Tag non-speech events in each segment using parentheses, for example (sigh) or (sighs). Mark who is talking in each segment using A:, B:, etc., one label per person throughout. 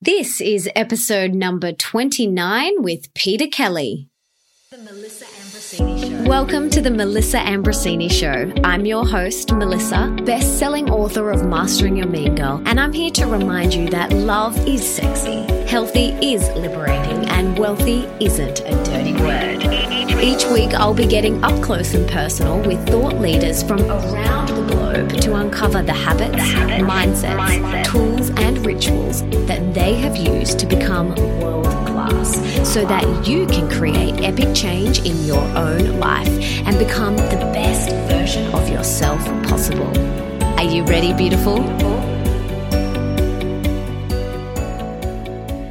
A: This is episode number 29 with Peta Kelly. The Melissa Ambrosini Show. Welcome to the Melissa Ambrosini Show. I'm your host, Melissa, best selling author of Mastering Your Mean Girl, and I'm here to remind you that love is sexy, healthy is liberating, and wealthy isn't a dirty word. Each week, I'll be getting up close and personal with thought leaders from around the globe to uncover the habits, the habits mindsets, mindset. tools, and rituals that they have used to become world class so that you can create epic change in your own life and become the best version of yourself possible. Are you ready, beautiful?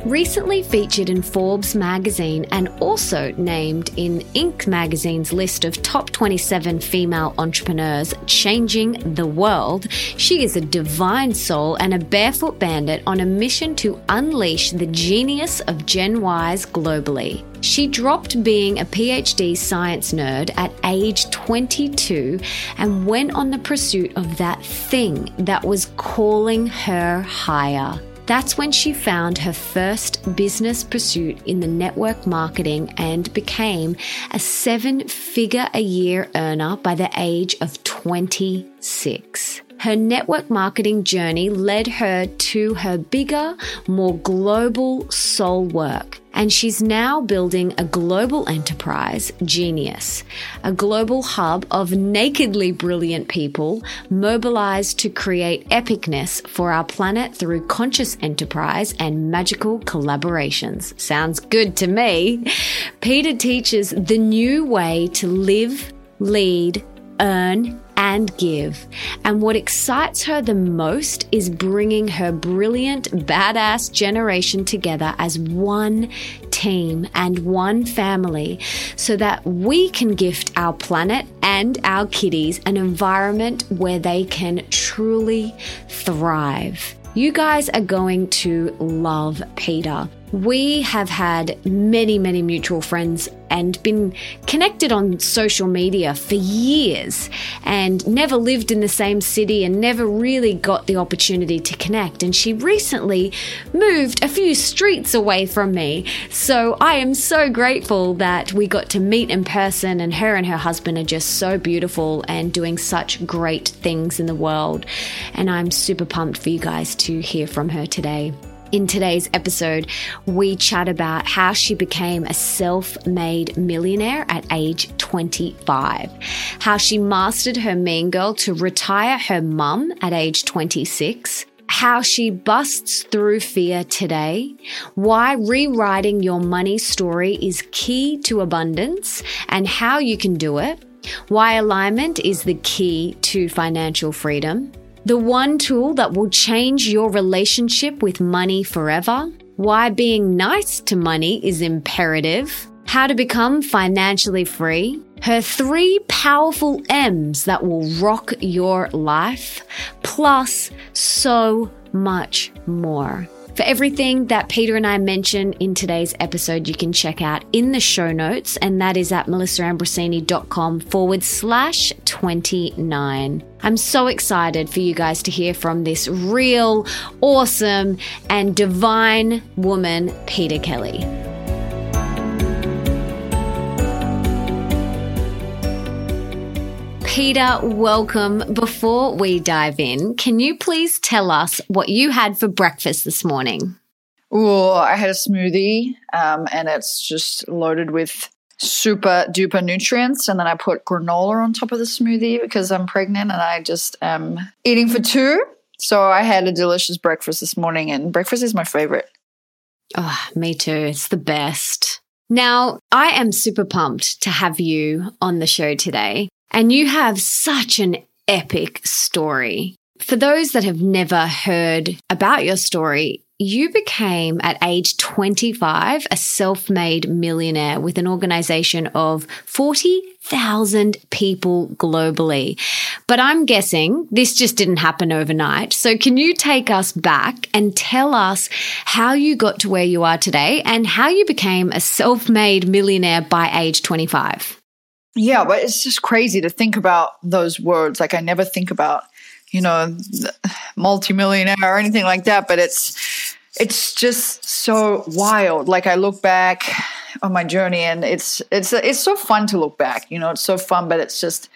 A: Recently featured in Forbes magazine and also named in Inc. magazine's list of top 27 female entrepreneurs changing the world, she is a divine soul and a barefoot bandit on a mission to unleash the genius of Gen Ys globally. She dropped being a PhD science nerd at age 22 and went on the pursuit of that thing that was calling her higher. That's when she found her first business pursuit in the network marketing and became a seven figure a year earner by the age of 26. Her network marketing journey led her to her bigger, more global soul work. And she's now building a global enterprise, Jeaniius, a global hub of nakedly brilliant people mobilized to create epicness for our planet through conscious enterprise and magical collaborations. Sounds good to me. Peta teaches the new way to live, lead, earn, and give. And what excites her the most is bringing her brilliant, badass generation together as one team and one family so that we can gift our planet and our kiddies an environment where they can truly thrive. You guys are going to love Peta. We have had many, many mutual friends and been connected on social media for years and never lived in the same city and never really got the opportunity to connect. And she recently moved a few streets away from me. So I am so grateful that we got to meet in person, and her and her husband are just so beautiful and doing such great things in the world. And I'm super pumped for you guys to hear from her today. In today's episode, we chat about how she became a self made millionaire at age 25, how she mastered her mean girl to retire her mum at age 26, how she busts through fear today, why rewriting your money story is key to abundance, and how you can do it, why alignment is the key to financial freedom the one tool that will change your relationship with money forever, why being nice to money is imperative, how to become financially free, her three powerful M's that will rock your life, plus so much more. For everything that Peta and I mention in today's episode, you can check out in the show notes, and that is at melissaambrosini.com forward slash 29. I'm so excited for you guys to hear from this real, awesome, and divine woman, Peta Kelly. Peta, welcome. Before we dive in, can you please tell us what you had for breakfast this morning?
B: Oh, I had a smoothie, um, and it's just loaded with super duper nutrients. And then I put granola on top of the smoothie because I'm pregnant and I just am eating for two. So I had a delicious breakfast this morning, and breakfast is my favorite.
A: Oh, me too. It's the best. Now, I am super pumped to have you on the show today. And you have such an epic story. For those that have never heard about your story, you became at age 25 a self made millionaire with an organization of 40,000 people globally. But I'm guessing this just didn't happen overnight. So, can you take us back and tell us how you got to where you are today and how you became a self made millionaire by age 25?
B: Yeah, but it's just crazy to think about those words. Like I never think about, you know, multimillionaire or anything like that. But it's it's just so wild. Like I look back on my journey, and it's it's it's so fun to look back. You know, it's so fun, but it's just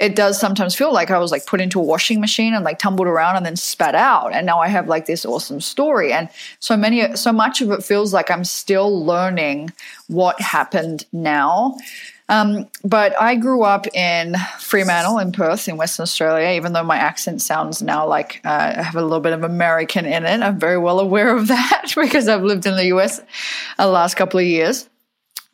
B: it does sometimes feel like I was like put into a washing machine and like tumbled around and then spat out. And now I have like this awesome story. And so many, so much of it feels like I'm still learning what happened now. Um, but I grew up in Fremantle in Perth in Western Australia, even though my accent sounds now like uh, I have a little bit of American in it. I'm very well (laughs) aware of that (laughs) because I've lived in the US the last couple of years.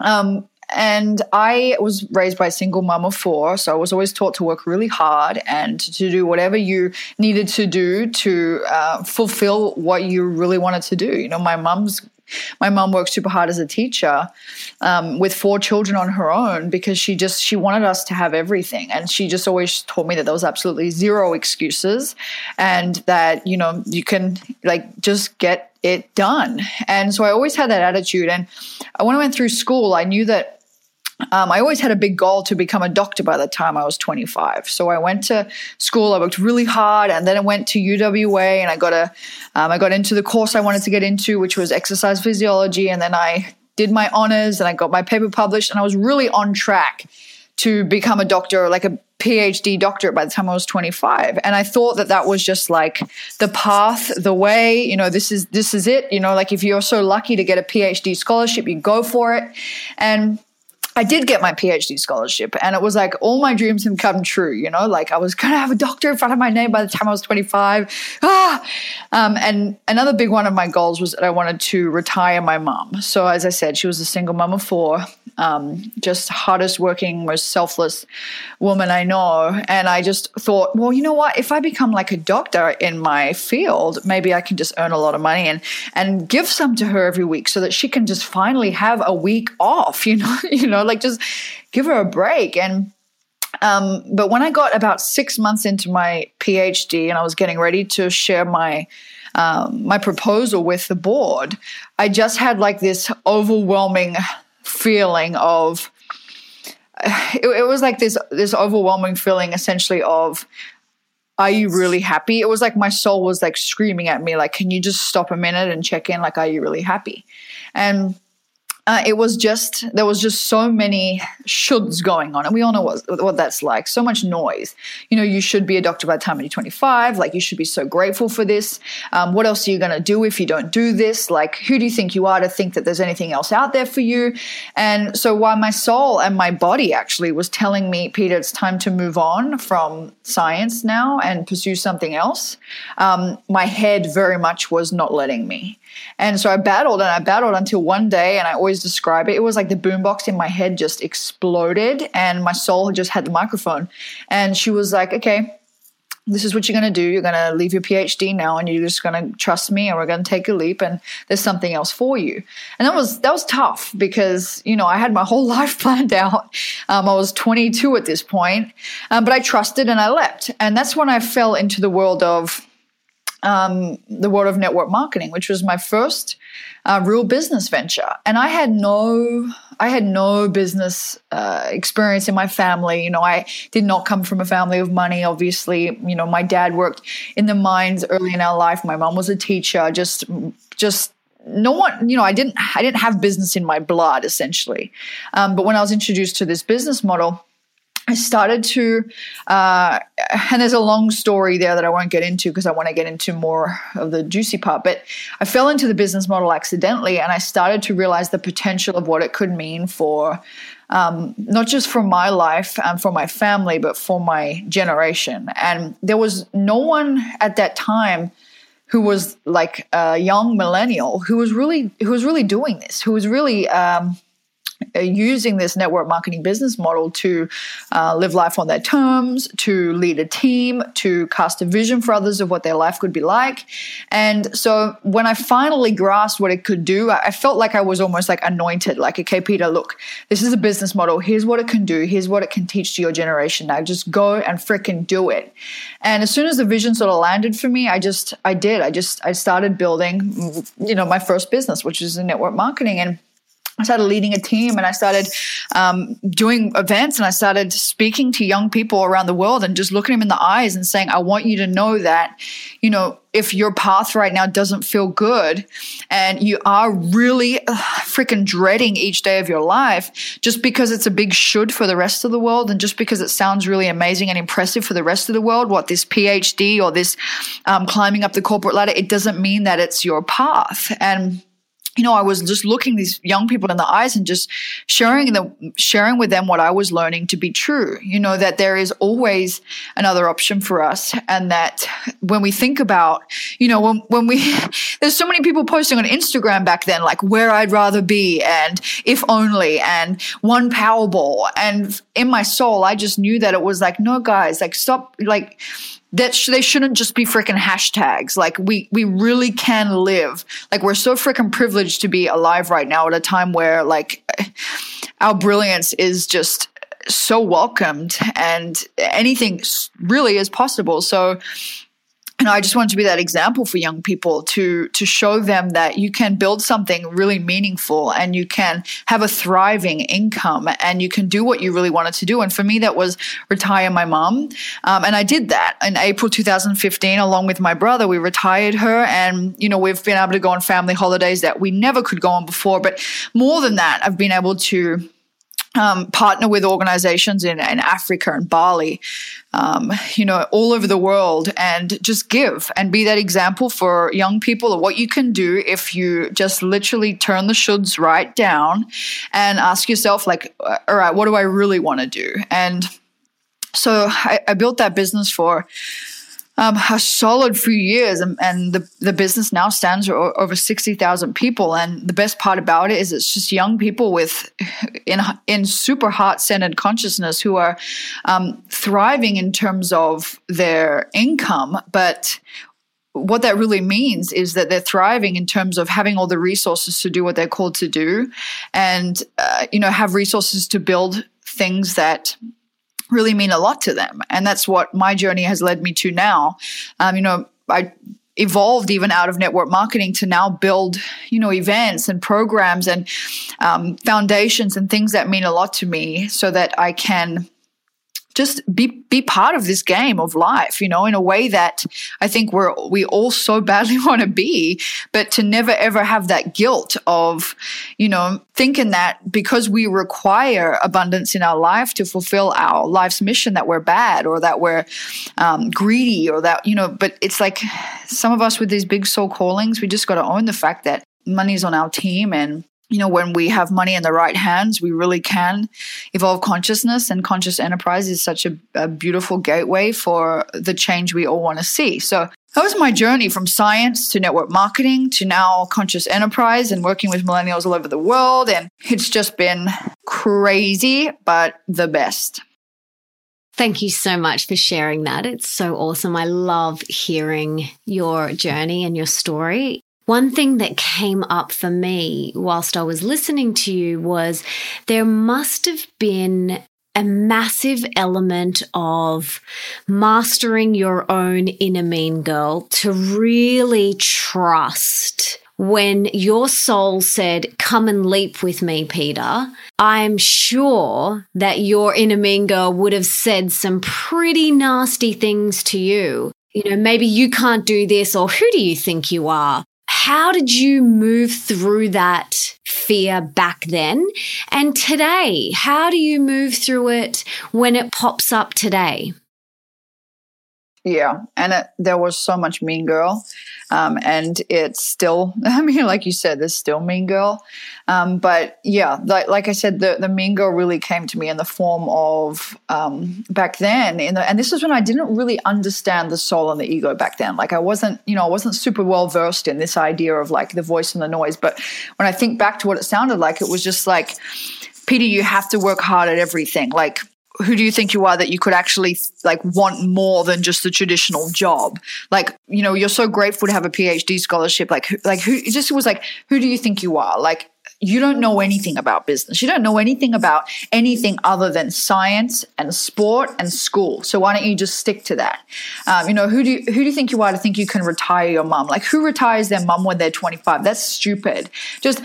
B: Um, and I was raised by a single mom of four, so I was always taught to work really hard and to do whatever you needed to do to uh, fulfill what you really wanted to do. You know, my mom's my mom worked super hard as a teacher um, with four children on her own because she just she wanted us to have everything. And she just always taught me that there was absolutely zero excuses and that you know you can like just get it done. And so i always had that attitude. And when i went through school i knew that um, I always had a big goal to become a doctor by the time I was 25. So I went to school. I worked really hard, and then I went to UWA, and I got a, um, I got into the course I wanted to get into, which was exercise physiology. And then I did my honors, and I got my paper published, and I was really on track to become a doctor, like a PhD doctorate by the time I was 25. And I thought that that was just like the path, the way, you know, this is, this is it. You know, like if you're so lucky to get a PhD scholarship, you go for it. And I did get my PhD scholarship, and it was like all my dreams have come true. You know, like I was going to have a doctor in front of my name by the time I was 25. Ah! Um, and another big one of my goals was that I wanted to retire my mom. So, as I said, she was a single mom of four, um, just hardest working, most selfless woman I know. And I just thought, well, you know what? If I become like a doctor in my field, maybe I can just earn a lot of money and and give some to her every week so that she can just finally have a week off. (laughs) You know, you know like just give her a break. And um, but when I got about six months into my PhD and I was getting ready to share my um, my proposal with the board, I just had like this overwhelming feeling of it, it was like this this overwhelming feeling essentially of are you really happy? It was like my soul was like screaming at me, like, can you just stop a minute and check in? Like, are you really happy? And uh, it was just there was just so many shoulds going on and we all know what, what that's like. So much noise. You know you should be a doctor by the time you're 25 like you should be so grateful for this. Um, what else are you going to do if you don't do this? Like who do you think you are to think that there's anything else out there for you? And so while my soul and my body actually was telling me peta it's time to move on from science now and pursue something else um, my head very much was not letting me and so I battled and I battled until one day, and I always describe it. It was like the boombox in my head just exploded, and my soul just had the microphone. And she was like, okay, this is what you're going to do. You're going to leave your PhD now, and you're just going to trust me, and we're going to take a leap. And there's something else for you. And that was that was tough because you know I had my (laughs) whole life planned out. Um, I was 22 at this point, um, but I trusted and I leapt. And that's when I fell into the world of um, the world of network marketing, which was my first uh, real business venture. And I had no, I had no business uh, experience in my family. You know, I did not come from a family of money. Obviously, you know, my dad worked in the mines early in our life. My mom was a teacher. Just, just no one you know i didn't i didn't have business in my blood essentially um, but when i was introduced to this business model I started to, uh, and there's a long story there that I won't get into because I want to get into more of the juicy part. But I fell into the business model accidentally, and I started to realize the potential of what it could mean for um, not just for my life and for my family, but for my generation. And there was no one at that time who was like a young millennial who was really who was really doing this, who was really um, using this network marketing business model to uh, live life on their terms, to lead a team, to cast a vision for others of what their life could be like. And so when I finally grasped what it could do, I felt like I was almost like anointed, like, okay, Peta, look, this is a business model. Here's what it can do. Here's what it can teach to your generation. Now just go and freaking do it. And as soon as the vision sort of landed for me, I just, I did. I just, I started building, you know, my first business, which is in network marketing. And I started leading a team and I started um, doing events and I started speaking to young people around the world and just looking them in the eyes and saying, I want you to know that, you know, if your path right now doesn't feel good and you are really freaking dreading each day of your life just because it's a big should for the rest of the world and just because it sounds really amazing and impressive for the rest of the world, what this PhD or this um, climbing up the corporate ladder, it doesn't mean that it's your path. And you know, I was just looking these young people in the eyes and just sharing the sharing with them what I was learning to be true. You know, that there is always another option for us. And that when we think about, you know, when, when we, (laughs) there's so many people posting on Instagram back then, like where I'd rather be and if only and one Powerball. And in my soul, I just knew that it was like, no, guys, like stop, like, that sh- they shouldn't just be freaking hashtags. Like we we really can live. Like we're so freaking privileged to be alive right now at a time where like (sighs) our brilliance is just so welcomed and anything really is possible. So and I just wanted to be that example for young people to to show them that you can build something really meaningful and you can have a thriving income and you can do what you really wanted to do. And for me, that was retire my mom, um, and I did that in April 2015 along with my brother. We retired her, and you know we've been able to go on family holidays that we never could go on before. But more than that, I've been able to um, partner with organizations in, in Africa and Bali, um, you know, all over the world and just give and be that example for young people of what you can do if you just literally turn the shoulds right down and ask yourself, like, all right, what do I really want to do? And so I, I built that business for um, a solid few years, and, and, the the business now stands over sixty thousand people. And the best part about it is it's just young people with in in super heart centered consciousness who are um, thriving in terms of their income, but what that really means is that they're thriving in terms of having all the resources to do what they're called to do and uh, you know have resources to build things that really mean a lot to them. And that's what my journey has led me to now. Um, you know, I evolved even out of network marketing to now build you know events and programs and um, foundations and things that mean a lot to me so that i can just be be part of this game of life you know in a way that i think we're we all so badly (laughs) want to be but to never ever have that guilt of you know thinking that because we require abundance in our life to fulfill our life's mission that we're bad or that we're um, greedy or that you know but it's like some of us with these big soul callings we just got to own the fact that money's on our team and you know, when we have money in the right hands, we really can evolve consciousness. And conscious enterprise is such a, a beautiful gateway for the change we all want to see. So that was my journey from science to network marketing to now conscious enterprise and working with millennials all over the world. And it's just been crazy, but the best.
A: Thank you so much for sharing that. It's so awesome. I love hearing your journey and your story. One thing that came up for me whilst I was listening to you was there must have been a massive element of mastering your own inner mean girl to really trust when your soul said, Come and leap with me, Peta, I'm sure that your inner mean girl would have said some pretty nasty things to you. You know, maybe you can't do this, or who do you think you are? How did you move through that fear back then? And today, how do you move through it when it pops up today?
B: Yeah, and it, there was so much Mean Girl, um, and it's still. (laughs) I mean, like you said, there's still Mean Girl, um, but yeah, like, like I said, the the Mean Girl really came to me in the form of um, back then. In the, and this is when I didn't really understand the soul and the ego back then. Like I wasn't, you know, I wasn't super well versed in this idea of like the voice and the noise. But when I think back to what it sounded like, it was just like, Peta, you have to work hard at everything. Like who do you think you are that you could actually like want more than just the traditional job like you know you're so grateful to have a phd scholarship like like who it just was like who do you think you are like you don't know anything about business. You don't know anything about anything other than science and sport and school. So why don't you just stick to that? Um, you know, who do you, who do you think you are to think you can retire your mom? Like who retires their mom when they're 25? That's stupid. Just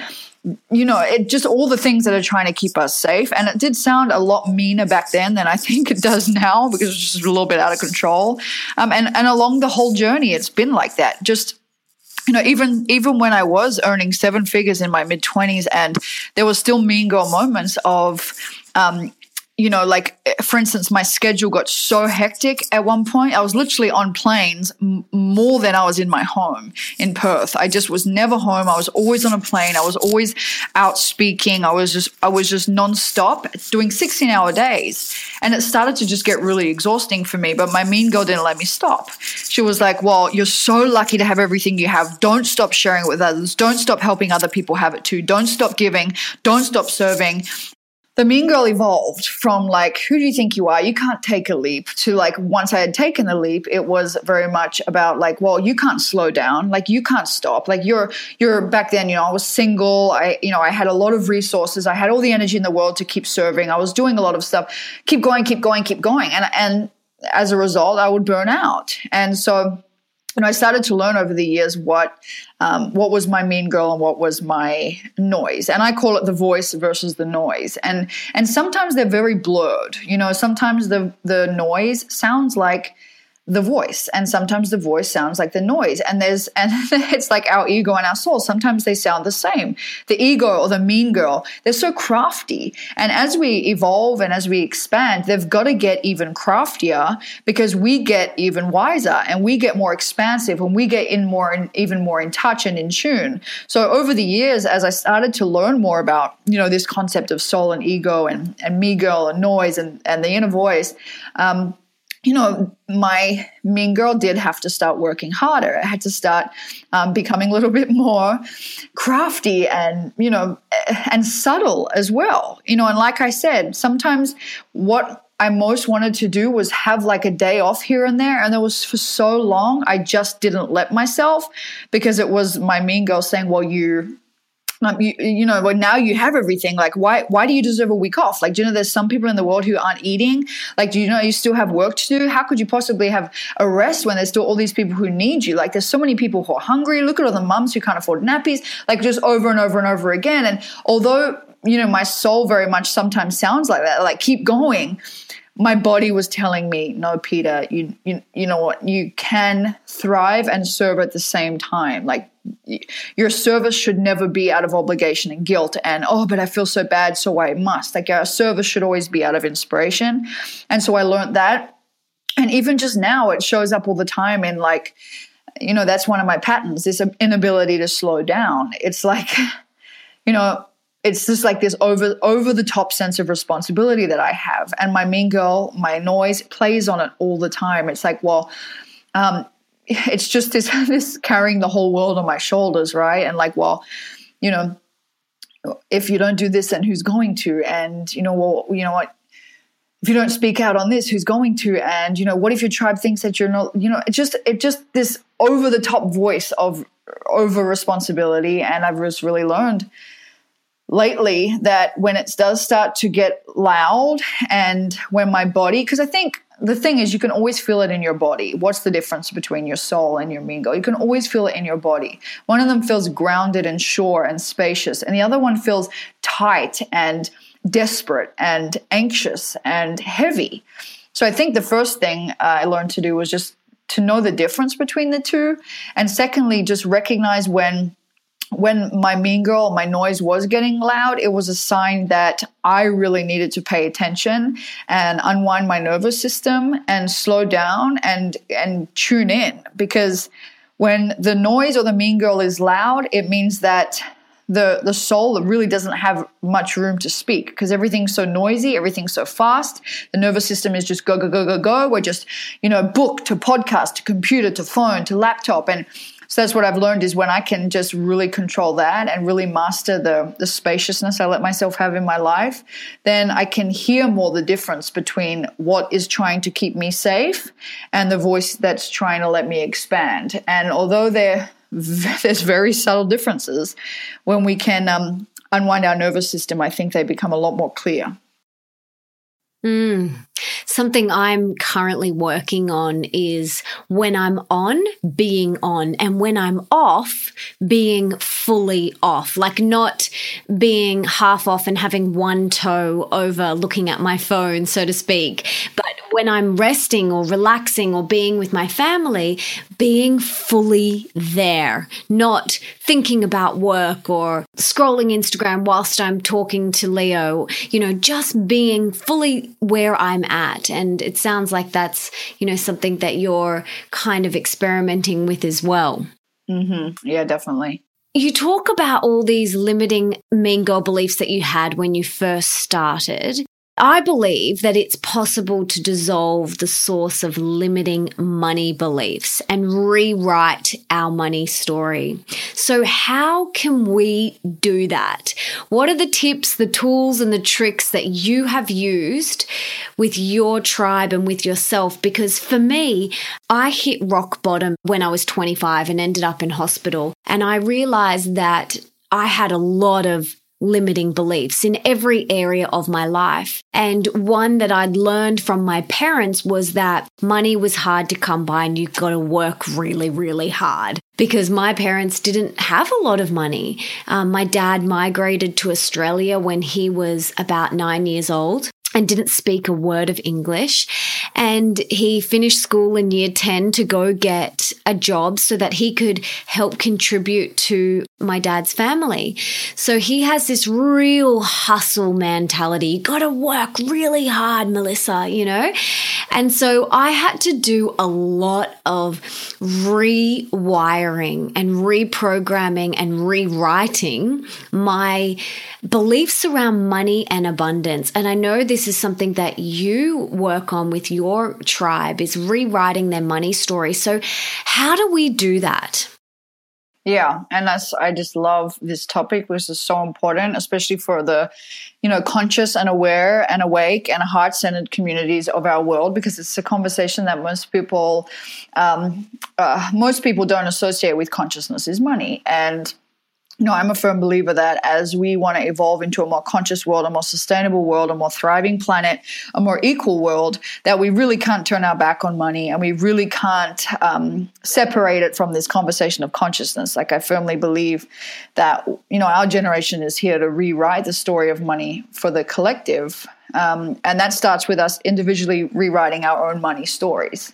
B: you know, it just all the things that are trying to keep us safe. And it did sound a lot meaner back then than I think it does now because it's just a little bit out of control. Um, and, and along the whole journey, it's been like that. Just you know, even even when I was earning seven figures in my mid twenties, and there was still mean girl moments of, um, you know, like eh, for instance, my schedule got so hectic at one point. I was literally on planes m- more than I was in my home in Perth. I just was never home. I was always on a plane. I was always out speaking. I was just, I was just nonstop doing 16 hour days. And it started to just get really exhausting for me. But my mean girl didn't let me stop. She was like, well, you're so lucky to have everything you have. Don't stop sharing it with others. Don't stop helping other people have it too. Don't stop giving. Don't stop serving the mean girl evolved from like who do you think you are? You can't take a leap to like once i had taken the leap it was very much about like well you can't slow down. Like you can't stop. Like you're you're back then you know i was single. I you know i had a lot of resources. I had all the energy in the world to keep serving. I was doing a lot of stuff. Keep going keep going keep going. And and as a result i would burn out. And so and I started to learn over the years what um, what was my mean girl and what was my noise, and I call it the voice versus the noise. And and sometimes they're very blurred. You know, sometimes the the noise sounds like the voice. And sometimes the voice sounds like the noise. And there's (laughs) and it's like our ego and our soul. Sometimes they sound the same. The ego or the mean girl they're so crafty. And as we evolve and as we expand they've got to get even craftier because we get even wiser and we get more expansive and we get in more and even more in touch and in tune. So over the years as i started to learn more about you know this concept of soul and ego and and me girl and noise and and the inner voice um, you know, my mean girl did have to start working harder. I had to start um, becoming a little bit more crafty and, you know, and subtle as well. You know, and like I said, sometimes what I most wanted to do was have like a day off here and there. And there was for so long, I just didn't let myself because it was my mean girl saying, well, you you, you know, well, now you have everything. Like, why, why do you deserve a week off? Like, do you know, there's some people in the world who aren't eating. Like, do you know you still have work to do? How could you possibly have a rest when there's still all these people who need you? Like, there's so many people who are hungry. Look at all the mums who can't afford nappies. Like, just over and over and over again. And although, you know, my soul very much sometimes sounds like that, like, keep going my body was telling me, no, Peta, you, you, you know what? You can thrive and serve at the same time. Like your service should never be out of obligation and guilt and, oh, but I feel so bad, so I must. Like our service should always be out of inspiration. And so I learned that. And even just now, it shows up all the time in like, you know, that's one of my patterns, this inability to slow down. It's like, (laughs) you know, it's just like this over over the top sense of responsibility that I have, and my mean girl, my noise plays on it all the time. It's like, well, um, (laughs) it's just this (laughs) this carrying the whole world on my shoulders, right? And like, well, you know, if you don't do this, then who's going to? And you know, well, you know what? If you don't speak out on this, who's going to? And you know, what if your tribe thinks that you're not? You know, it just it just this over the top voice of over responsibility, and I've just really learned lately that when it does start to get loud and when my body, because I think the thing is, you can always feel it in your body. What's the difference between your soul and your girl? You can always feel it in your body. One of them feels grounded and sure and spacious, and the other one feels tight and desperate and anxious and heavy. So I think the first thing uh, I learned to do was just to know the difference between the two. And secondly, just recognize when when my mean girl, my noise was getting loud, it was a sign that I really needed to pay attention and unwind my nervous system and slow down and and tune in because when the noise or the mean girl is loud, it means that the the soul really doesn't have much room to speak because everything's so noisy, everything's so fast. The nervous system is just go go go go go. We're just you know book to podcast to computer to phone to laptop and so that's what I've learned is when I can just really control that and really master the the spaciousness I let myself have in my life, then I can hear more the difference between what is trying to keep me safe and the voice that's trying to let me expand. And although there (laughs) there's very subtle differences, when we can um, unwind our nervous system, I think they become a lot more clear.
A: Mm. Something I'm currently working on is when I'm on, being on, and when I'm off, being fully off. Like not being half off and having one toe over looking at my phone, so to speak, but when I'm resting or relaxing or being with my family, being fully there, not thinking about work or scrolling Instagram whilst I'm talking to Leo, you know, just being fully where I'm at. And it sounds like that's, you know, something that you're kind of experimenting with as well.
B: Mm-hmm. Yeah, definitely.
A: You talk about all these limiting mean girl beliefs that you had when you first started. I believe that it's possible to dissolve the source of limiting money beliefs and rewrite our money story. So, how can we do that? What are the tips, the tools, and the tricks that you have used with your tribe and with yourself? Because for me, I hit rock bottom when I was 25 and ended up in hospital. And I realized that I had a lot of limiting beliefs in every area of my life. And one that I'd learned from my parents was that money was hard to come by and you've got to work really, really hard. Because my parents didn't have a lot of money. Um, my dad migrated to Australia when he was about nine years old and didn't speak a word of English. And he finished school in year 10 to go get a job so that he could help contribute to my dad's family. So he has this real hustle mentality. You gotta work really hard, Melissa, you know? And so I had to do a lot of rewiring and reprogramming and rewriting my beliefs around money and abundance. And I know this is something that you work on with your tribe is rewriting their money story. So how do we do that?
B: Yeah, and that's I just love this topic, which is so important, especially for the, you know, conscious and aware and awake and heart-centered communities of our world, because it's a conversation that most people, um, uh, most people don't associate with consciousness is money, and you know, I'm a firm believer that as we want to evolve into a more conscious world, a more sustainable world, a more thriving planet, a more equal world, that we really can't turn our back on money and we really can't um, separate it from this conversation of consciousness. Like, I firmly believe that, you know, our generation is here to rewrite the story of money for the collective um, and that starts with us individually rewriting our own money stories.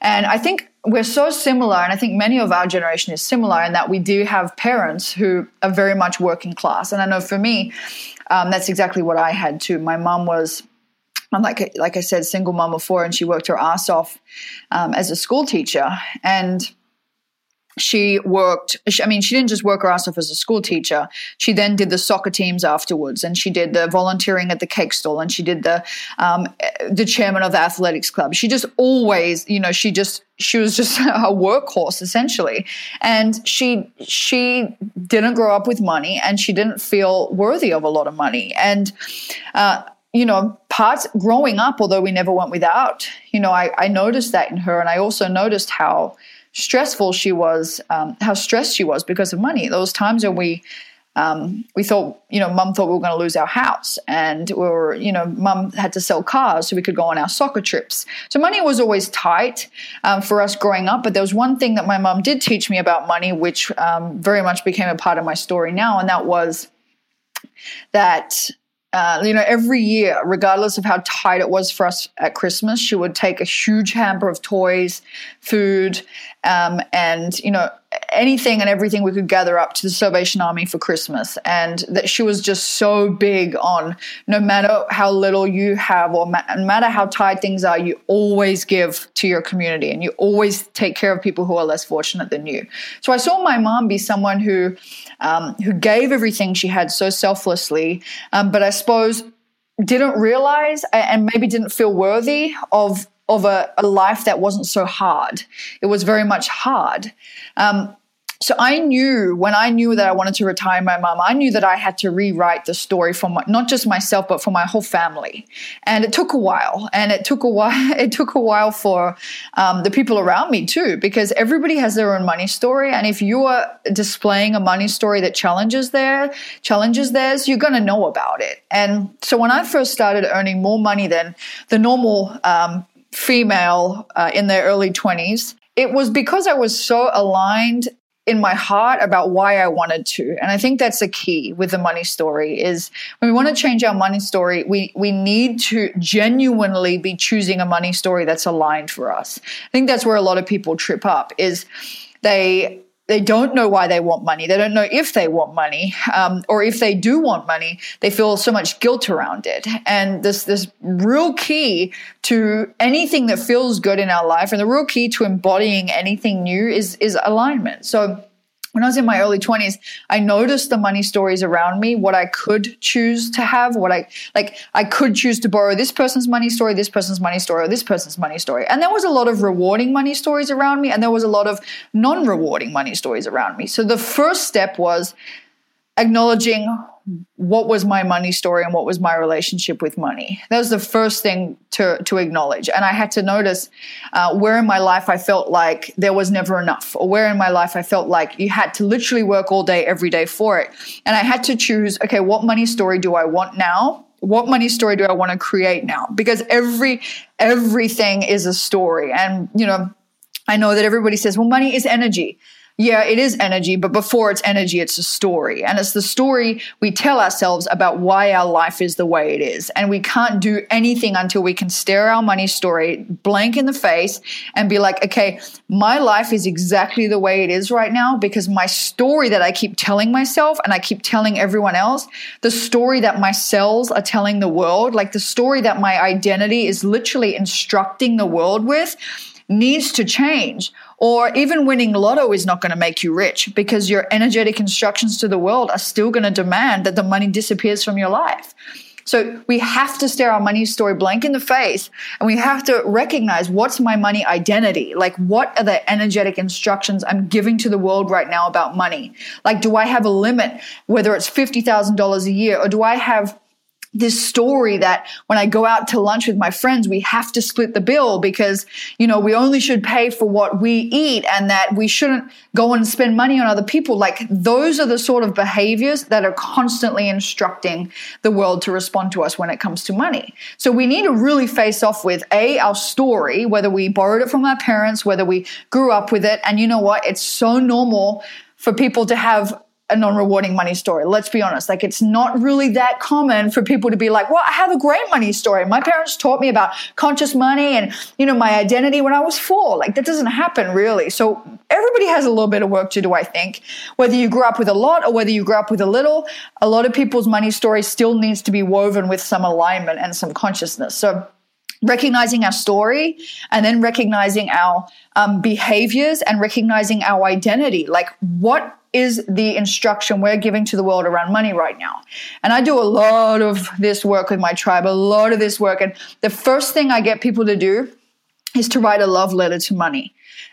B: And I think we're so similar, and I think many of our generation is similar in that we do have parents who are very much working class. And I know for me, um, that's exactly what I had too. My mom was. Like like I said, single mom of four, and she worked her ass off um, as a school teacher. And she worked i mean she didn't just work her ass off as a school teacher. She then did the soccer teams afterwards and she did the volunteering at the cake stall and she did the um, the chairman of the athletics club. She just always you know she just she was just (laughs) a workhorse essentially. And she she didn't grow up with money and she didn't feel worthy of a lot of money. And uh, you know, parts growing up, although we never went without, you know, I, I noticed that in her. And I also noticed how stressful she was, um, how stressed she was because of money. Those times when we um, we thought, you know, mum thought we were going to lose our house, and we were, you know, mum had to sell cars so we could go on our soccer trips. So money was always tight um, for us growing up. But there was one thing that my mum did teach me about money, which um, very much became a part of my story now, and that was that uh, you know, every year, regardless of how tight it was for us at Christmas, she would take a huge hamper of toys, food, um, and you know, anything and everything we could gather up to the Salvation Army for Christmas. And that she was just so big on no matter how little you have or ma- no matter how tight things are, you always give to your community and you always take care of people who are less fortunate than you. So I saw my mom be someone who um, who gave everything she had so selflessly, um, but I suppose didn't realize and maybe didn't feel worthy of of a, a life that wasn't so hard. It was very much hard. Um, So I knew when I knew that I wanted to retire my mom, I knew that I had to rewrite the story for my, not just myself, but for my whole family. And it took a while. And it took a (laughs) while. It took a while for um, the people around me too, because everybody has their own money story. And if you are displaying a money story that challenges their challenges theirs, you're going to know about it. And so when I first started earning more money than the normal um, female uh, in their early 20s, it was because I was so aligned in my heart about why I wanted to. And I think that's the key with the money story is when we want to change our money story, we we need to genuinely be choosing a money story that's aligned for us. I think that's where a lot of people trip up is they they don't know why they want money. They don't know if they want money, um, or if they do want money, they feel so much guilt around it. And this this real key to anything that feels good in our life, and the real key to embodying anything new is is alignment. So when I was in my early 20s, I noticed the money stories around me, what I could choose to have, what I like, I could choose to borrow this person's money story, this person's money story, or this person's money story. And there was a lot of rewarding money stories around me, and there was a lot of non rewarding money stories around me. So the first step was acknowledging what was my money story and what was my relationship with money. That was the first thing to, to acknowledge. And I had to notice uh, where in my life I felt like there was never enough, or where in my life I felt like you had to literally work all day, every day for it. And I had to choose okay, what money story do I want now? What money story do I want to create now? Because every everything is a story. And, you know, I know that everybody says, well, money is energy yeah, it is energy, but before it's energy, it's a story. And it's the story we tell ourselves about why our life is the way it is. And we can't do anything until we can stare our money story blank in the face and be like, okay, my life is exactly the way it is right now because my story that I keep telling myself and I keep telling everyone else, the story that my cells are telling the world, like the story that my identity is literally instructing the world with, needs to change or even winning lotto is not going to make you rich because your energetic instructions to the world are still going to demand that the money disappears from your life. So we have to stare our money story blank in the face and we have to recognize what's my money identity? Like what are the energetic instructions I'm giving to the world right now about money? Like do I have a limit whether it's $50,000 a year or do I have this story that when I go out to lunch with my friends, we have to split the bill because, you know, we only should pay for what we eat and that we shouldn't go and spend money on other people. Like those are the sort of behaviors that are constantly instructing the world to respond to us when it comes to money. So we need to really face off with A, our story, whether we borrowed it from our parents, whether we grew up with it. And you know what? It's so normal for people to have a non-rewarding money story. Let's be honest. Like it's not really that common for people to be like, well, I have a great money story. My parents taught me about conscious money and, you know, my identity when I was four. Like that doesn't happen really. So everybody has a little bit of work to do, I think. Whether you grew up with a lot or whether you grew up with a little, a lot of people's money story still needs to be woven with some alignment and some consciousness. So recognizing our story and then recognizing our um, behaviors and recognizing our identity. Like what is the instruction we're giving to the world around money right now. And I do a lot of this work with my tribe, a lot of this work. And the first thing I get people to do is to write a love letter to money.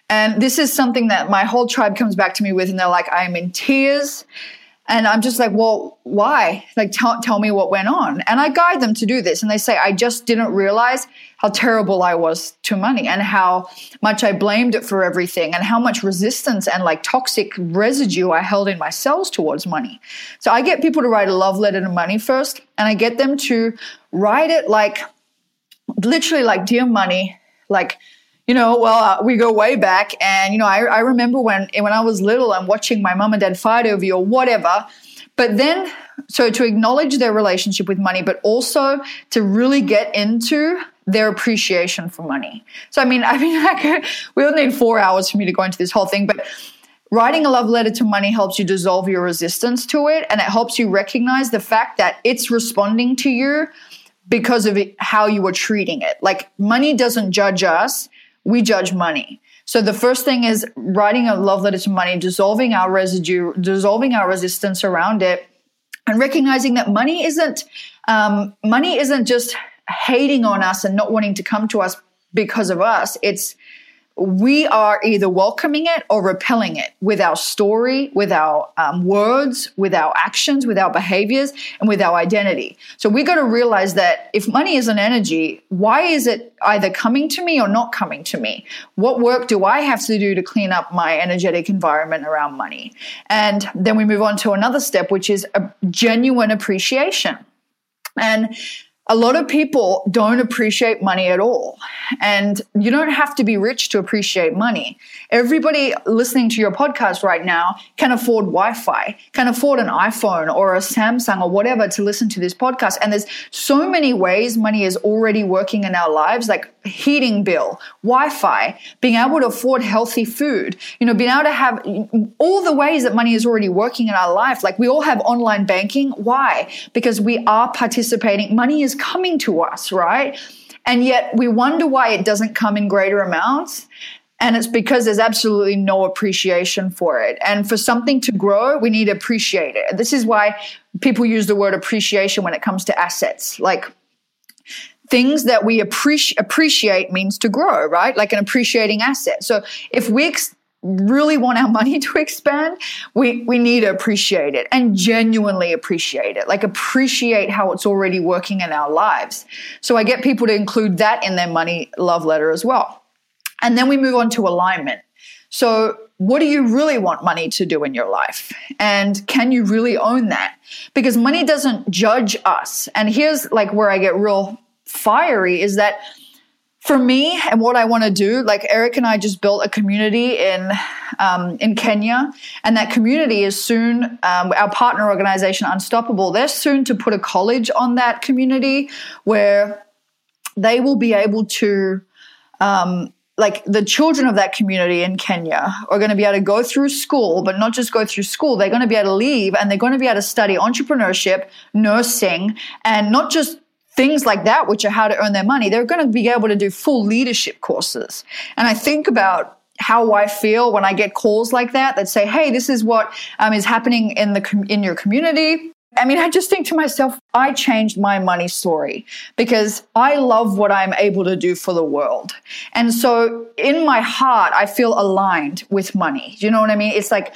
B: And this is something that my whole tribe comes back to me with, and they're like, I'm in tears. And I'm just like, well, why? Like, tell, tell me what went on. And I guide them to do this. And they say, I just didn't realize how terrible I was to money and how much I blamed it for everything and how much resistance and like toxic residue I held in my cells towards money. So I get people to write a love letter to money first. And I get them to write it like, literally like, dear money, like, you know, well, uh, we go way back, and you know, I, I remember when when I was little and watching my mom and dad fight over you or whatever. But then, so to acknowledge their relationship with money, but also to really get into their appreciation for money. So, I mean, (laughs) I mean, like, we'll need four hours for me to go into this whole thing, but writing a love letter to money helps you dissolve your resistance to it, and it helps you recognize the fact that it's responding to you because of it, how you are treating it. Like, money doesn't judge us we judge money. So the first thing is writing a love letter to money, dissolving our residue, dissolving our resistance around it, and recognizing that money isn't um, money isn't just hating on us and not wanting to come to us because of us. It's we are either welcoming it or repelling it with our story, with our um, words, with our actions, with our behaviors, and with our identity. So we got to realize that if money is an energy, why is it either coming to me or not coming to me? What work do I have to do to clean up my energetic environment around money? And then we move on to another step, which is a genuine appreciation. And a lot of people don't appreciate money at all. And you don't have to be rich to appreciate money. Everybody listening to your podcast right now can afford Wi Fi, can afford an iPhone or a Samsung or whatever to listen to this podcast. And there's so many ways money is already working in our lives, like heating bill, Wi Fi, being able to afford healthy food, you know, being able to have all the ways that money is already working in our life. Like we all have online banking. Why? Because we are participating. Money is coming to us, right? And yet we wonder why it doesn't come in greater amounts. And it's because there's absolutely no appreciation for it. And for something to grow, we need to appreciate it. This is why people use the word appreciation when it comes to assets. Like things that we appreciate appreciate means to grow, right? Like an appreciating asset. So if we ex- really want our (laughs) money to expand, we, we need to appreciate it and genuinely appreciate it. Like appreciate how it's already working in our lives. So I get people to include that in their money love letter as well. And then we move on to alignment. So what do you really want money to do in your life? And can you really own that? Because money doesn't judge us. And here's like where I get real fiery is that for me and what I want to do, like Eric and I just built a community in um, in Kenya, and that community is soon um, our partner organization Unstoppable. They're soon to put a college on that community where they will be able to. Um, like the children of that community in Kenya are going to be able to go through school, but not just go through school. They're going to be able to leave and they're going to be able to study entrepreneurship, nursing, and not just things like that, which are how to earn their money, they're going to be able to do full leadership courses. And I think about how I feel when I get calls like that that say, "Hey, this is what um, is happening in the in your community." I mean, I just think to myself, I changed my money story because I love what I'm able to do for the world. And so in my heart, I feel aligned with money. You know what I mean? It's like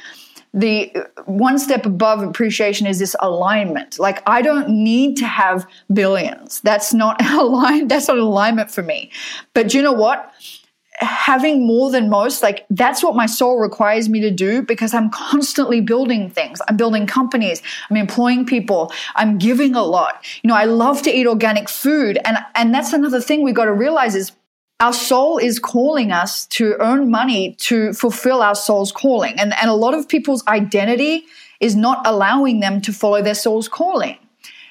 B: the one step above appreciation is this alignment. Like I don't need to have billions. That's not (laughs) aligned. That's not alignment for me. But you know what? Having more than most, like that's what my soul requires me to do because I'm constantly building things. I'm building companies. I'm employing people. I'm giving a lot. You know, I love to eat organic food. And, and that's another thing we got to realize is our soul is calling us to earn money to fulfill our soul's calling. And, and a lot of people's identity is not allowing them to follow their soul's calling.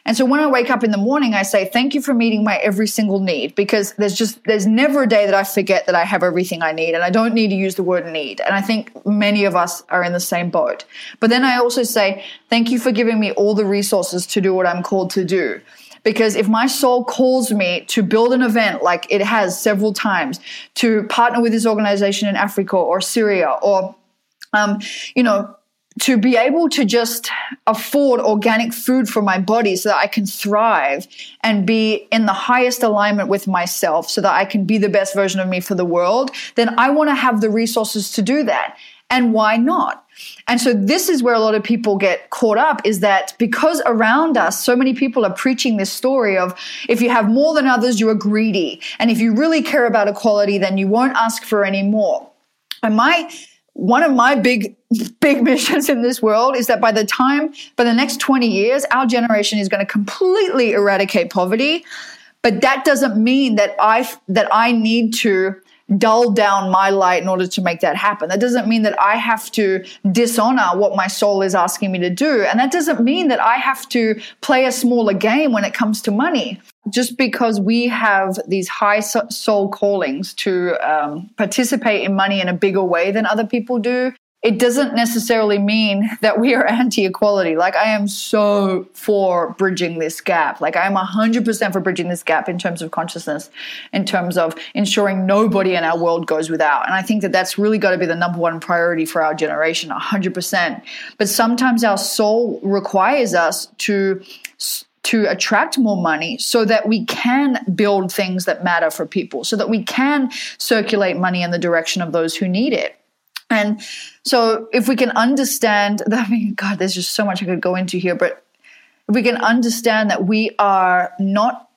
B: And so when I wake up in the morning, I say, thank you for meeting my every single need because there's just, there's never a day that I forget that I have everything I need. And I don't need to use the word need. And I think many of us are in the same boat. But then I also say, thank you for giving me all the resources to do what I'm called to do. Because if my soul calls me to build an event like it has several times, to partner with this organization in Africa or Syria or, um, you know, to be able to just afford organic food for my body so that I can thrive and be in the highest alignment with myself so that I can be the best version of me for the world, then I want to have the resources to do that. And why not? And so this is where a lot of people get caught up is that because around us, so many people are preaching this story of if you have more than others, you are greedy. And if you really care about equality, then you won't ask for any more. And my, one of my big, big (laughs) missions in this world is that by the time, by the next 20 years, our generation is going to completely eradicate poverty. But that doesn't mean that I, that I need to dull down my light in order to make that happen. That doesn't mean that I have to dishonor what my soul is asking me to do. And that doesn't mean that I have to play a smaller game when it comes to money. Just because we have these high soul callings to um, participate in money in a bigger way than other people do, it doesn't necessarily mean that we are (laughs) anti equality. Like, I am so for bridging this gap. Like, I'm 100% for bridging this gap in terms of consciousness, in terms of ensuring nobody in our world goes without. And I think that that's really got to be the number one priority for our generation, 100%. But sometimes our soul requires us to to attract more money so that we can build things that matter for people, so that we can circulate money in the direction of those who need it. And so, if we can understand, (laughs) that, I mean, God, there's just so much I could go into here, but if we can understand that we are not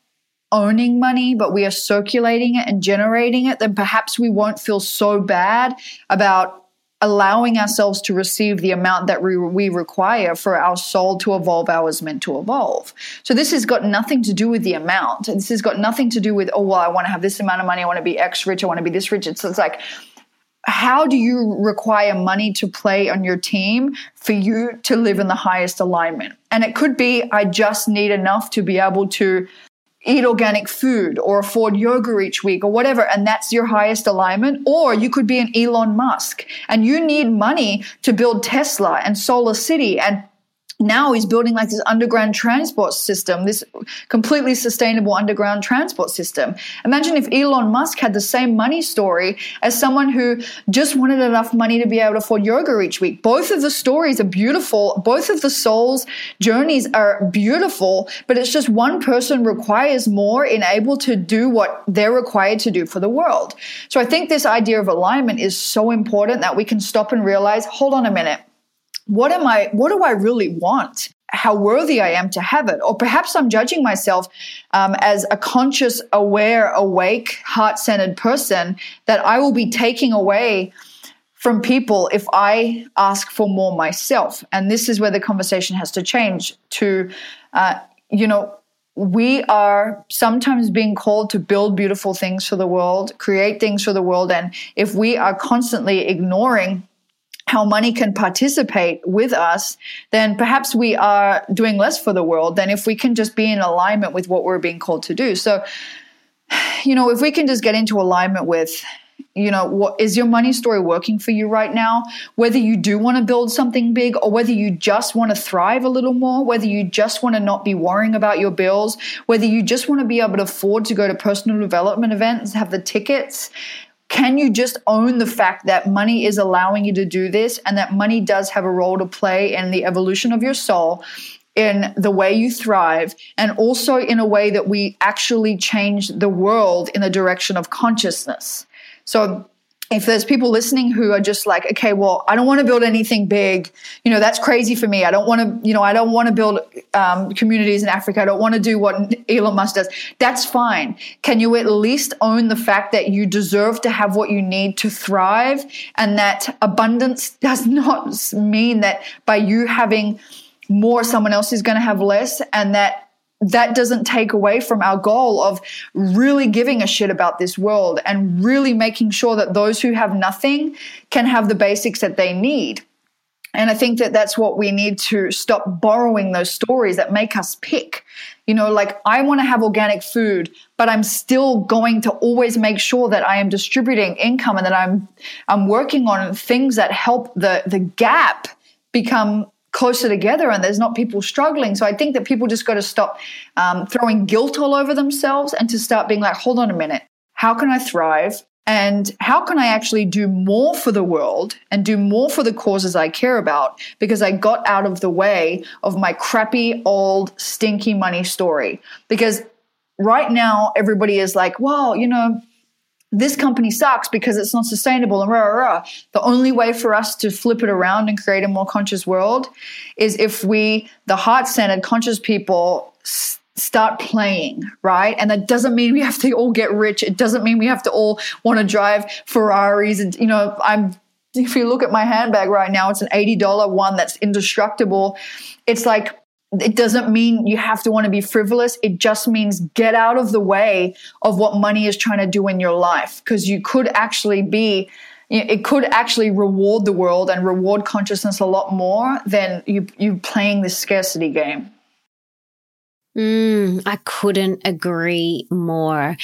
B: owning money, but we are circulating it and generating it, then perhaps we won't feel so bad about allowing ourselves to receive the amount that we, we require for our soul to evolve how it's meant to evolve. So this has got nothing to do with the amount. This has got nothing to do with, oh, well, I want to have this amount of money. I want to be X rich. I want to be this rich. It's, it's like, how do you require money to play on your team for you to live in the highest alignment? And it could be, I just need enough to be able to eat organic food or afford yoga each week or whatever, and that's your highest alignment. Or you could be an Elon Musk and you need money to build Tesla and SolarCity and now he's building like this underground transport system, this completely sustainable underground transport system. Imagine if Elon Musk had the same money story as someone who just wanted enough money to be able to afford yoga each week. Both of the stories are beautiful. Both of the souls' journeys are beautiful, but it's just one person requires more in able to do what they're required to do for the world. So I think this idea of alignment is so important that we can stop and realize, hold on a minute what am I, what do I really want? How worthy I am to have it. Or perhaps I'm judging myself um, as a conscious, aware, awake, heart centered person that I will be taking away from people if I ask for more myself. And this is where the conversation has to change to, uh, you know, we are sometimes being called to build beautiful things for the world, create things for the world. And if we are constantly ignoring how money can participate with us, then perhaps we are doing less for the world than if we can just be in alignment with what we're being called to do. So, you know, if we can just get into alignment with, you know, what is your money story working for you right now? Whether you do want to build something big or whether you just want to thrive a little more, whether you just want to not be worrying about your bills, whether you just want to be able to afford to go to personal development events, have the tickets, can you just own the fact that money is allowing you to do this and that money does have a role to play in the evolution of your soul? in the way you thrive and also in a way that we actually change the world in the direction of consciousness. So if there's people listening who are just like, okay, well, I don't want to build anything big, you know, that's crazy for me. I don't want to, you know, I don't want to build um, communities in Africa. I don't want to do what Elon Musk does. That's fine. Can you at least own the fact that you deserve to have what you need to thrive and that abundance does (laughs) not mean that by you having more, someone else is going to have less and that that doesn't take away from our goal of really giving a shit about this world and really making sure that those who have nothing can have the basics that they need. And I think that that's what we need to stop borrowing those stories that make us pick. You know, like I want to have organic food, but I'm still going to always make sure that I am distributing income and that I'm I'm working on things that help the the gap become closer together and there's not people struggling. So I think that people just got to stop um, throwing guilt all over themselves and to start being like, hold on a minute, how can I thrive? And how can I actually do more for the world and do more for the causes I care about because I got out of the way of my crappy, old, stinky money story? Because right now, everybody is like, well, you know, this company sucks because it's not sustainable and rah, rah, rah. The only way for us to flip it around and create a more conscious world is if we, the heart centered, conscious people, s- start playing, right? And that doesn't mean we have to all get rich. It doesn't mean we have to all want to drive Ferraris. And, you know, I'm, if you look at my handbag right now, it's an $80 one that's indestructible. It's like, it doesn't mean you have to want to be frivolous. It just means get out of the way of what money is trying to do in your life because you could actually be it could actually reward the world and reward consciousness a lot more than you you playing this scarcity game.
A: Mm, I couldn't agree more.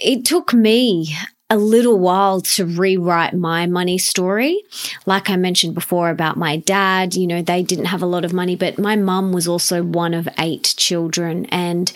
A: It took me a little while to rewrite my money story. Like I mentioned before about my dad, you know, they didn't have a lot of money, but my mum was also one of eight children. And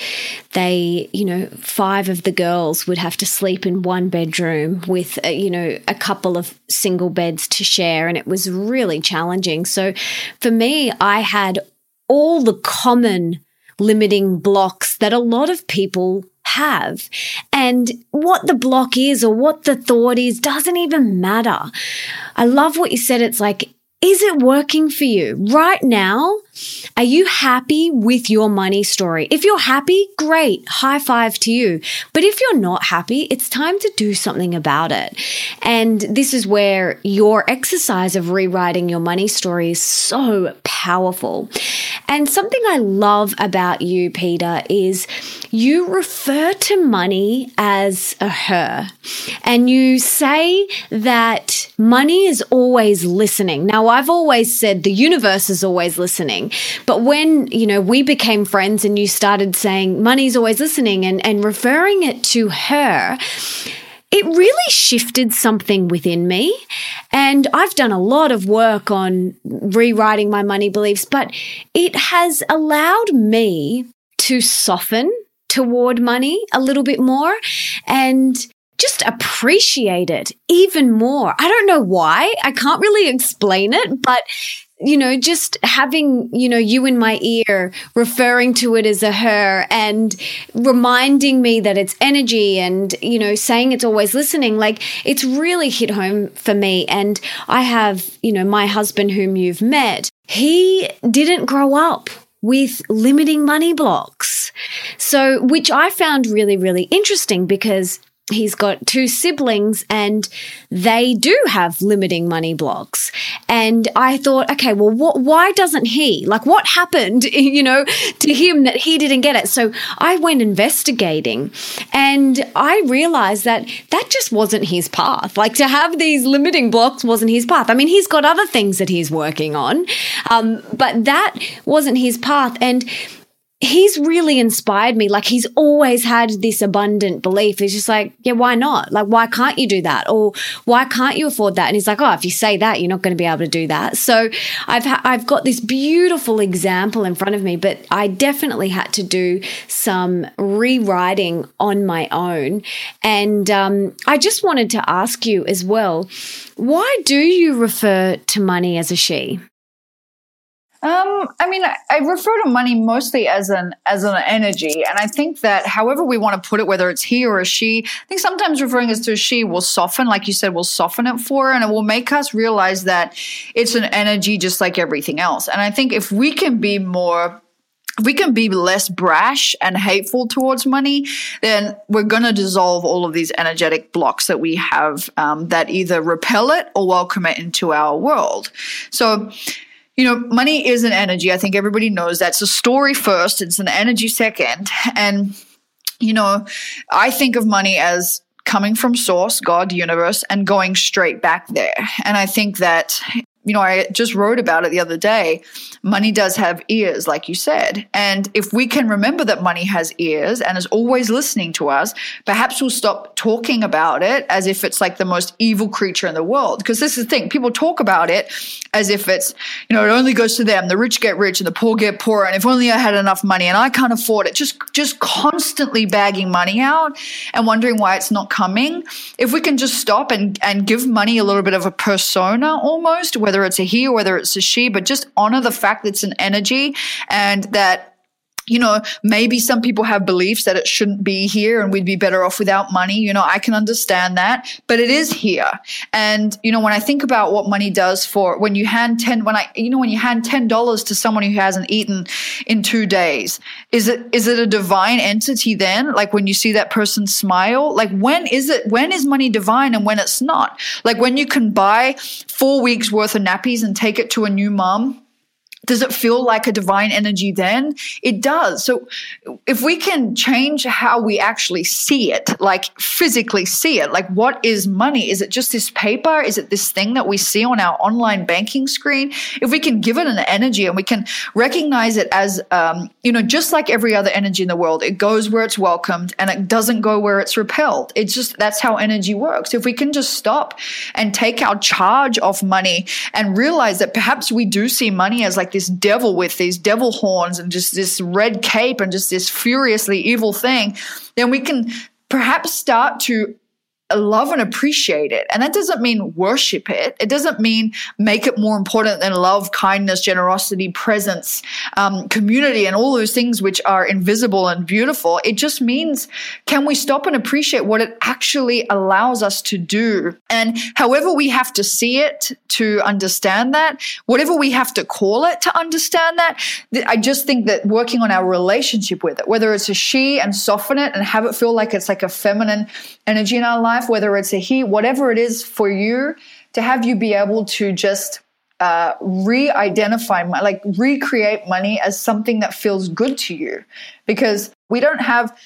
A: they, you know, five of the girls would have to sleep in one bedroom with, uh, you know, a couple of single beds to share. And it was really challenging. So for me, I had all the common limiting blocks that a lot of people have. And what the block is or what the thought is doesn't even matter. I love what you said. It's like, is it working for you right now? Are you happy with your money story? If you're happy, great. High five to you. But if you're not happy, it's time to do something about it. And this is where your exercise of rewriting your money story is so powerful. And something I love about you, Peta, is you refer to money as a her. And you say that money is always listening. Now, I've always said the universe is always listening. But when, you know, we became friends and you started saying money's always listening and, and referring it to her, it really shifted something within me. And I've done a lot of work on rewriting my money beliefs, but it has allowed me to soften toward money a little bit more and just appreciate it even more. I don't know why. I can't really explain it, but you know, just having, you know, you in my ear, referring to it as a her and reminding me that it's energy and, you know, saying it's always listening, like it's really hit home for me. And I have, you know, my husband whom you've met, he didn't grow up with limiting money blocks. So, which I found really, really interesting because he's got two siblings and they do have limiting money blocks. And i thought okay well what, why doesn't he like what happened (laughs) you know to him that he didn't get it? So i went investigating and i realized that that just wasn't his path. Like to have these limiting blocks wasn't his path. I mean he's got other things that he's working on um, but that wasn't his path. And he's really inspired me. Like he's always had this abundant belief. He's just like, yeah, why not? Like, why can't you do that? Or why can't you afford that? And he's like, oh, if you say that, you're not going to be able to do that. So I've ha- I've got this beautiful example in front of me, but I definitely had to do some rewriting on my own. And um, I just wanted to ask you as well, why do you refer to money as a she?
B: Um, I mean, I, I, refer to money mostly as an as an energy, and I think that however we want to put it, whether it's he or a she, I think sometimes referring as to a she will soften, like you said, will soften it for and it will make us realize that it's an energy just like everything else. And I think if we can be more we can be less brash and hateful towards money, then we're going to dissolve all of these energetic blocks that we have um, that either repel it or welcome it into our world. So, you know, money is an energy. I think everybody knows that's a story first, it's an energy second. And, you know, I think of money as coming from source, God, universe, and going straight back there. And I think that you know, I just wrote about it the other day. Money does have ears, like you said. And if we can remember that money has ears and is always listening to us, perhaps we'll stop talking about it as if it's like the most evil creature in the world. Because this is the thing people talk about it as if it's, you know, it only goes to them. The rich get rich and the poor get poorer. And if only I had enough money and I can't afford it, just, just constantly bagging money out and wondering why it's not coming. If we can just stop and, and give money a little bit of a persona almost, whether it's a he or whether it's a she, but just honor the fact that it's an energy and that you know, maybe some people have beliefs that it shouldn't be here and we'd be better off without money. You know, I can understand that, but it is here. And, you know, when I think about what money does for when you hand 10, when I, you know, when you hand $10 to someone who hasn't eaten in two days, is it, is it a divine entity then? Like when you see that person smile, like when is it, when is money divine and when it's not? Like when you can buy four weeks worth of nappies and take it to a new mom does it feel like a divine energy then? It does. So if we can change how we actually see it, like physically see it, like what is money? Is it just this paper? Is it this thing that we see on our online banking screen? If we can give it an energy and we can recognize it as, um, you know, just like every other energy in the world, it goes where it's welcomed and it doesn't go where it's repelled. It's just, that's how energy works. If we can just stop and take our charge off money and realize that perhaps we do see money as like like this devil with these devil horns and just this red cape and just this furiously evil thing, then we can perhaps start to love and appreciate it. And that doesn't mean worship it. It doesn't mean make it more important than love, kindness, generosity, presence, um, community, and all those things which are invisible and beautiful. It just means can we stop and appreciate what it actually allows us to do? And however we have to see it to understand that, whatever we have to call it to understand that, I just think that working on our relationship with it, whether it's a she and soften it and have it feel like it's like a feminine energy in our life, whether it's a he, whatever it is for you, to have you be able to just uh, re-identify, like recreate money as something that feels good to you, because we don't have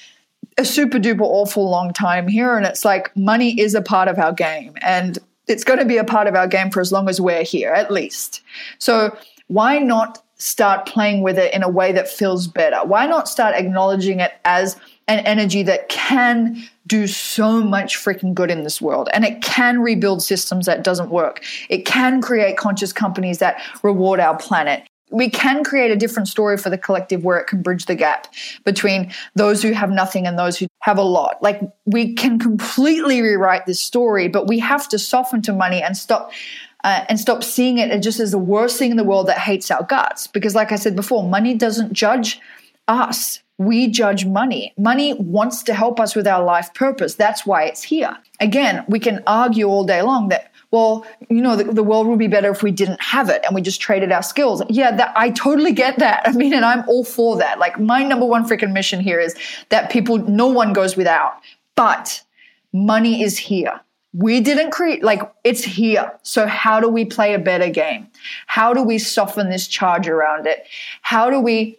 B: a super duper awful long time here, and it's like money is a part of our game, and it's going to be a part of our game for as long as we're here, at least. So why not start playing with it in a way that feels better? Why not start acknowledging it as an energy that can do so much freaking good in this world. And it can rebuild systems that doesn't work. It can create conscious companies that reward our planet. We can create a different story for the collective where it can bridge the gap between those who have nothing and those who have a lot. Like we can completely rewrite this story but we have to soften to money and stop uh, and stop seeing it just as the worst thing in the world that hates our guts. Because like i said before money doesn't judge us we judge money. Money wants to help us with our life purpose. That's why it's here. Again, we can argue all day long that, well, you know, the, the, world would be better if we didn't have it and we just traded our skills. Yeah, that, I totally get that. I mean, and I'm all for that. Like, my number one freaking mission here is that people, no one goes without. But money is here. We didn't create, like, it's here. So, how do we play a better game? How do we soften this charge around it? How do we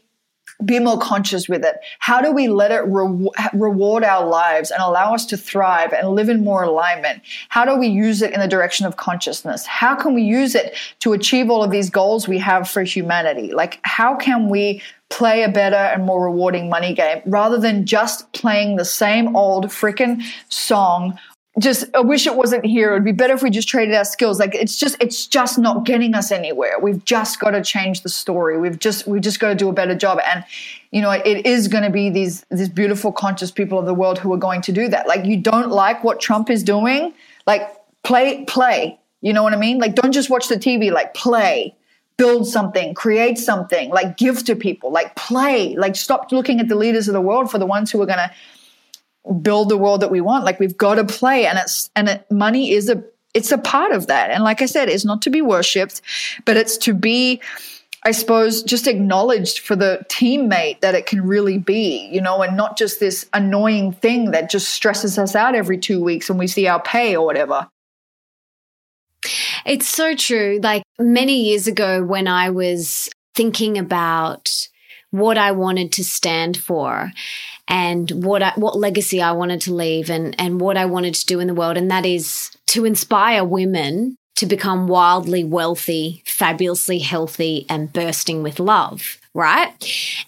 B: be more conscious with it? How do we let it re- reward our lives and allow us to thrive and live in more alignment? How do we use it in the direction of consciousness? How can we use it to achieve all of these goals we have for humanity? Like, how can we play a better and more rewarding money game rather than just playing the same old freaking song just I wish it wasn't here. It would be better if we just traded our skills. Like it's just it's just not getting us anywhere. We've just got to change the story. We've just we've just got to do a better job. And you know, it is going to be these these beautiful conscious people of the world who are going to do that. Like you don't like what Trump is doing, like play play. You know what I mean? Like don't just watch the TV, like play. Build something, create something, like give to people, like play, like stop looking at the leaders of the world for the ones who are going to build the world that we want. Like we've got to play, and it's and it, money is a it's a part of that. And like I said, it's not to be worshipped, but it's to be. I suppose just acknowledged for the teammate that it can really be, you know, and not just this annoying thing that just stresses us out every two weeks when we see our pay or whatever.
A: It's so true. Like many years ago, when I was thinking about what I wanted to stand for, and what I, what legacy I wanted to leave and and what I wanted to do in the world and that is to inspire women to become wildly wealthy, fabulously healthy and bursting with love, right?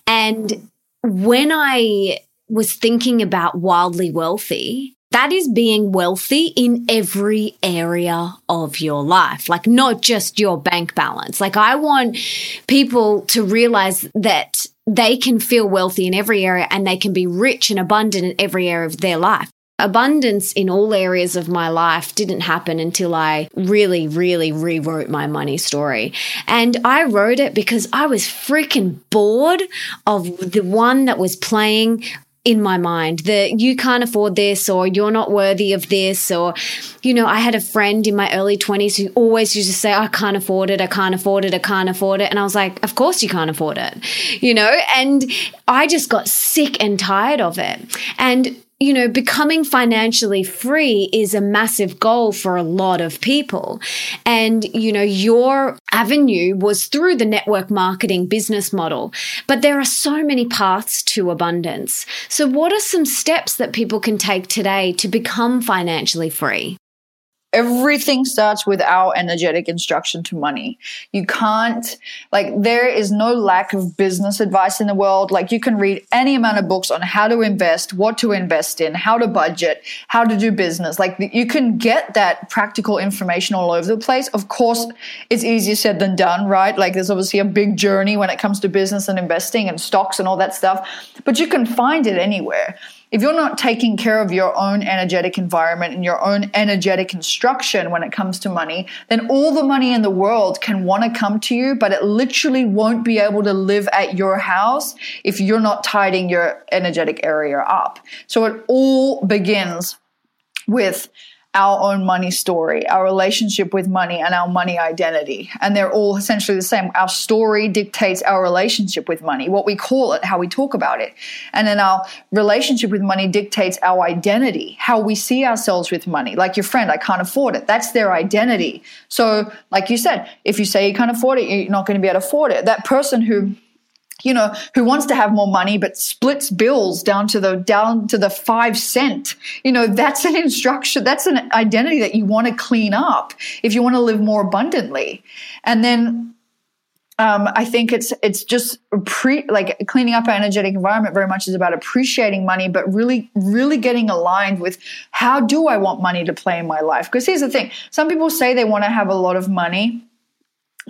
A: And when I was thinking about wildly wealthy, that is being wealthy in every area of your life, like not just your bank balance. Like, I want people to realize that they can feel wealthy in every area and they can be rich and abundant in every area of their life. Abundance in all areas of my life didn't happen until I really, really rewrote my money story. And I wrote it because I was freaking bored of the one that was playing in my mind that you can't afford this or you're not worthy of this or you know i had a friend in my early 20s who always used to say i can't afford it i can't afford it i can't afford it. And i was like of course you can't afford it you know? And i just got sick and tired of it. And you know, becoming financially free is a massive goal for a lot of people. And, you know, your avenue was through the network marketing business model. But there are so many paths to abundance. So, what are some steps that people can take today to become financially free?
B: Everything starts with our energetic instruction to money. You can't, like, there is no lack of business advice in the world. Like, you can read any amount of books on how to invest, what to invest in, how to budget, how to do business. Like, you can get that practical information all over the place. Of course, it's easier said than done, right? Like, there's obviously a big journey when it comes to business and investing and stocks and all that stuff, but you can find it anywhere. If you're not taking care of your own energetic environment and your own energetic instruction when it comes to money, then all the money in the world can want to come to you, but it literally won't be able to live at your house if you're not tidying your energetic area up. So it all begins with our own money story, our relationship with money, and our money identity. And they're all essentially the same. Our story dictates our relationship with money, what we call it, how we talk about it. And then our relationship with money dictates our identity, how we see ourselves with money. Like your friend, I can't afford it. That's their identity. So, like you said, if you say you can't afford it, you're not going to be able to afford it. That person who you know, who wants to have more money but splits bills down to the down to the five cent. You know, that's an instruction, that's an identity that you want to clean up if you want to live more abundantly. And then um, I think it's it's just pre like cleaning up our energetic environment very much is about appreciating money, but really really getting aligned with how do I want money to play in my life? Because here's the thing: some people say they want to have a lot of money,